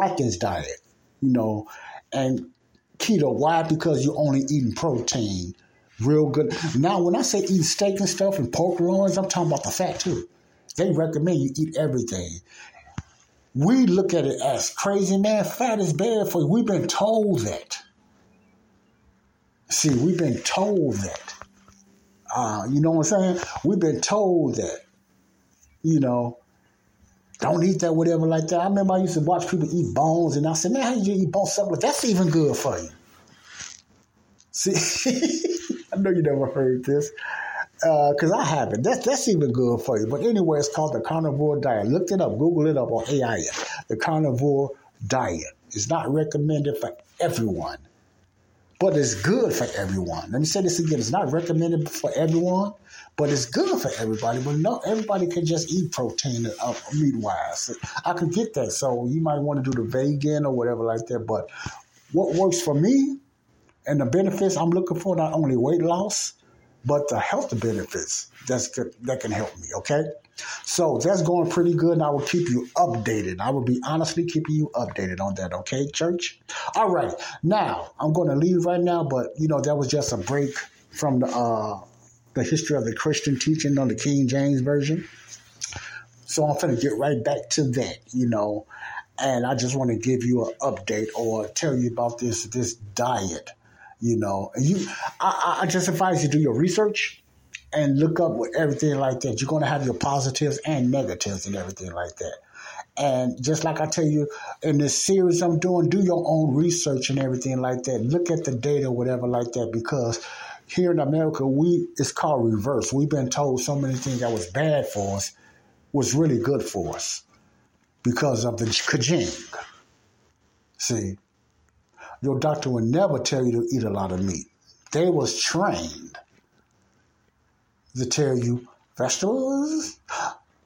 Atkins diet, you know, and keto. Why? Because you're only eating protein. Real good. Now, when I say eat steak and stuff and pork loins, I'm talking about the fat too. They recommend you eat everything. We look at it as crazy, man. Fat is bad for you. We've been told that. See, we've been told that. Uh, you know what I'm saying? We've been told that. You know, don't eat that, whatever like that. I remember I used to watch people eat bones, and I said, man, how did you eat bones? That's even good for you. See, I know you never heard this because uh, I haven't. That's that's even good for you. But anyway, it's called the carnivore diet. Look it up, Google it up on AI. The carnivore diet is not recommended for everyone, but it's good for everyone. Let me say this again: it's not recommended for everyone, but it's good for everybody. But no, everybody can just eat protein uh, meat wise. I could get that. So you might want to do the vegan or whatever like that. But what works for me and the benefits I'm looking for not only weight loss, but the health benefits that's that can help me. Okay. So that's going pretty good, and I will keep you updated. I will be honestly keeping you updated on that, okay, church? All right. Now, I'm going to leave right now, but, you know, that was just a break from the uh, the history of the Christian teaching on the King James Version. So I'm going to get right back to that, you know. and I just want to give you an update or tell you about this this diet. You know, you I, I just advise you do your research and look up with everything like that. You're going to have your positives and negatives and everything like that. And just like I tell you in this series I'm doing, do your own research and everything like that. Look at the data, whatever like that, because here in America, we it's called reverse. We've been told so many things that was bad for us was really good for us because of the Kajing. See, your doctor would never tell you to eat a lot of meat. They was trained to tell you vegetables,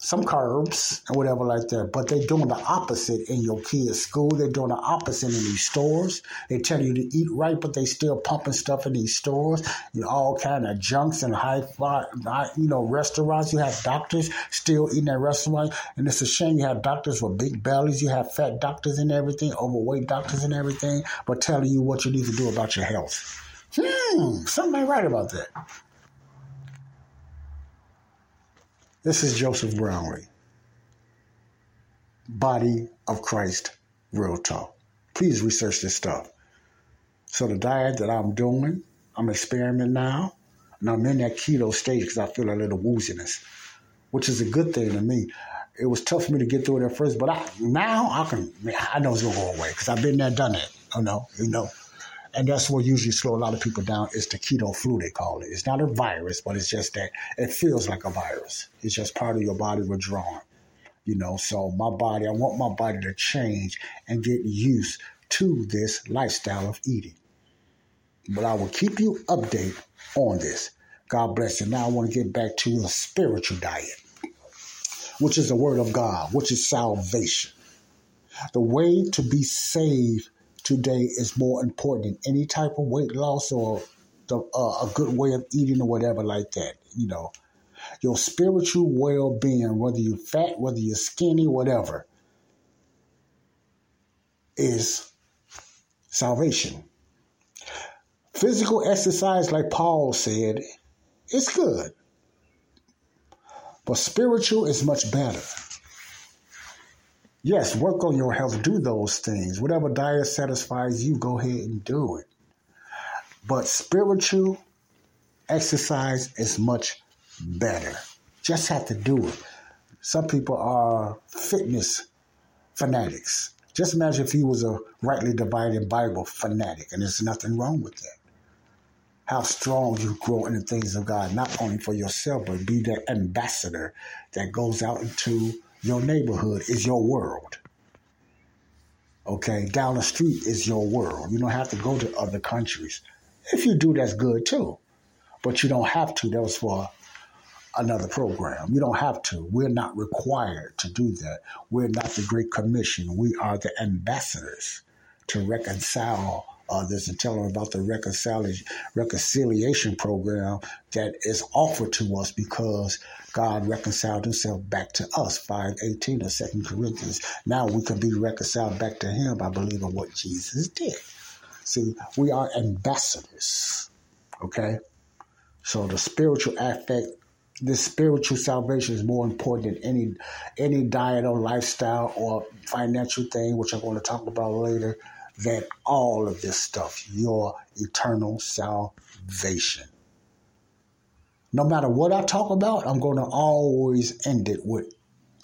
some carbs and whatever like that. But they're doing the opposite in your kids' school. They're doing the opposite in these stores. They tell you to eat right, but they still pumping stuff in these stores. You know, all kind of junks and high, fat, you know, restaurants. You have doctors still eating at restaurants, and it's a shame you have doctors with big bellies. You have fat doctors and everything, overweight doctors and everything, but telling you what you need to do about your health. Hmm, something ain't right about that. This is Joseph Brownlee. Body of Christ, real talk. Please research this stuff. So the diet that I'm doing, I'm experimenting now, and I'm in that keto stage because I feel a little wooziness, which is a good thing to me. It was tough for me to get through it at first, but I, now I can. I know it's gonna go away because I've been there, done it. Oh no, you know. And that's what usually slow a lot of people down is the keto flu, they call it. It's not a virus, but it's just that it feels like a virus. It's just part of your body withdrawing. You know, so my body, I want my body to change and get used to this lifestyle of eating. But I will keep you updated on this. God bless you. Now I want to get back to a spiritual diet, which is the word of God, which is salvation. The way to be saved today is more important than any type of weight loss or the, uh, a good way of eating or whatever like that. You know, your spiritual well being, whether you're fat, whether you're skinny, whatever, is salvation. Physical exercise, like Paul said, is good. But spiritual is much better. Yes, work on your health, do those things. Whatever diet satisfies you, go ahead and do it. But spiritual exercise is much better. Just have to do it. Some people are fitness fanatics. Just imagine if you was a rightly divided Bible fanatic, and there's nothing wrong with that. How strong you grow in the things of God, not only for yourself, but be that ambassador that goes out into your neighborhood is your world. Okay, down the street is your world. You don't have to go to other countries. If you do, that's good too. But you don't have to. That was for another program. You don't have to. We're not required to do that. We're not the Great Commission. We are the ambassadors to reconcile Uh, others and tell them about the reconciliation, reconciliation program that is offered to us because God reconciled himself back to us, 518 of 2 Corinthians. Now we can be reconciled back to him by believing what Jesus did. See, we are ambassadors, okay? So the spiritual aspect, this spiritual salvation is more important than any any diet or lifestyle or financial thing, which I'm going to talk about later than all of this stuff, your eternal salvation. No matter what I talk about, I'm going to always end it with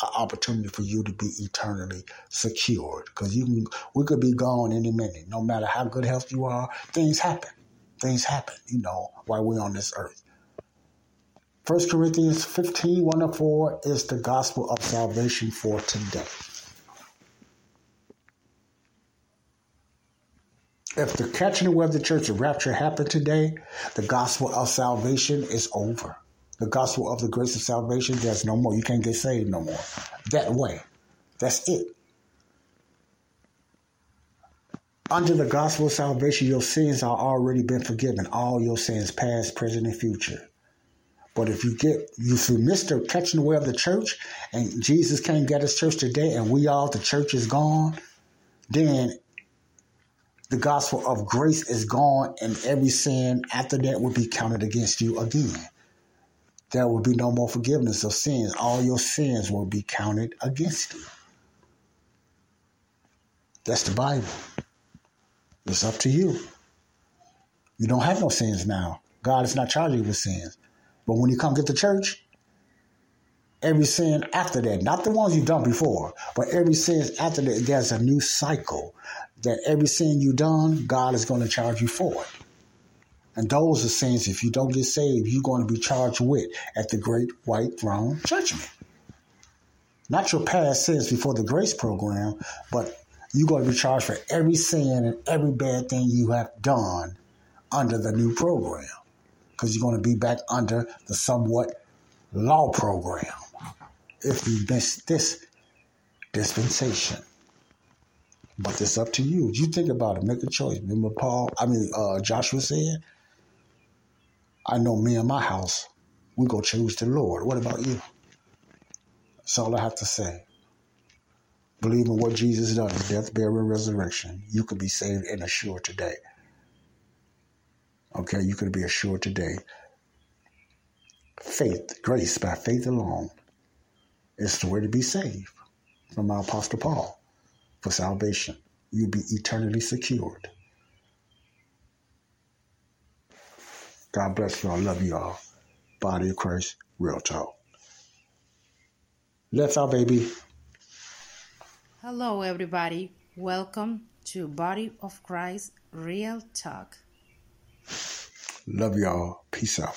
an opportunity for you to be eternally secured. Because you can, we could be gone any minute. No matter how good health you are, things happen. Things happen, you know, while we're on this earth. 1 Corinthians 15, 1 to 4 is the gospel of salvation for today. If the catching away of the church, the rapture happened today, the gospel of salvation is over. The gospel of the grace of salvation, there's no more. You can't get saved no more. That way. That's it. Under the gospel of salvation, your sins are already been forgiven. All your sins, past, present, and future. But if you get you miss the catching away of the church and Jesus can't get his church today and we all the church is gone, then the gospel of grace is gone, and every sin after that will be counted against you again. There will be no more forgiveness of sins. All your sins will be counted against you. That's the Bible. It's up to you. You don't have no sins now. God is not charging you with sins. But when you come get to church, every sin after that, not the ones you've done before, but every sin after that, there's a new cycle that every sin you've done, God is going to charge you for it. And those are sins, if you don't get saved, you're going to be charged with at the great white throne judgment. Not your past sins before the grace program, but you're going to be charged for every sin and every bad thing you have done under the new program. Because you're going to be back under the somewhat law program if you miss this dispensation. But it's up to you. You think about it. Make a choice. Remember Paul, I mean, uh, Joshua said, I know me and my house, we go choose the Lord. What about you? That's all I have to say. Believe in what Jesus done, his death, burial, resurrection. You could be saved and assured today. Okay, you could be assured today. Faith, grace by faith alone is the way to be saved from our Apostle Paul for salvation. You'll be eternally secured. God bless you all. Love you all. Body of Christ, real talk. Let's our baby.
Hello, everybody. Welcome to Body of Christ Real Talk.
Love y'all. Peace out.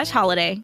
slash holiday.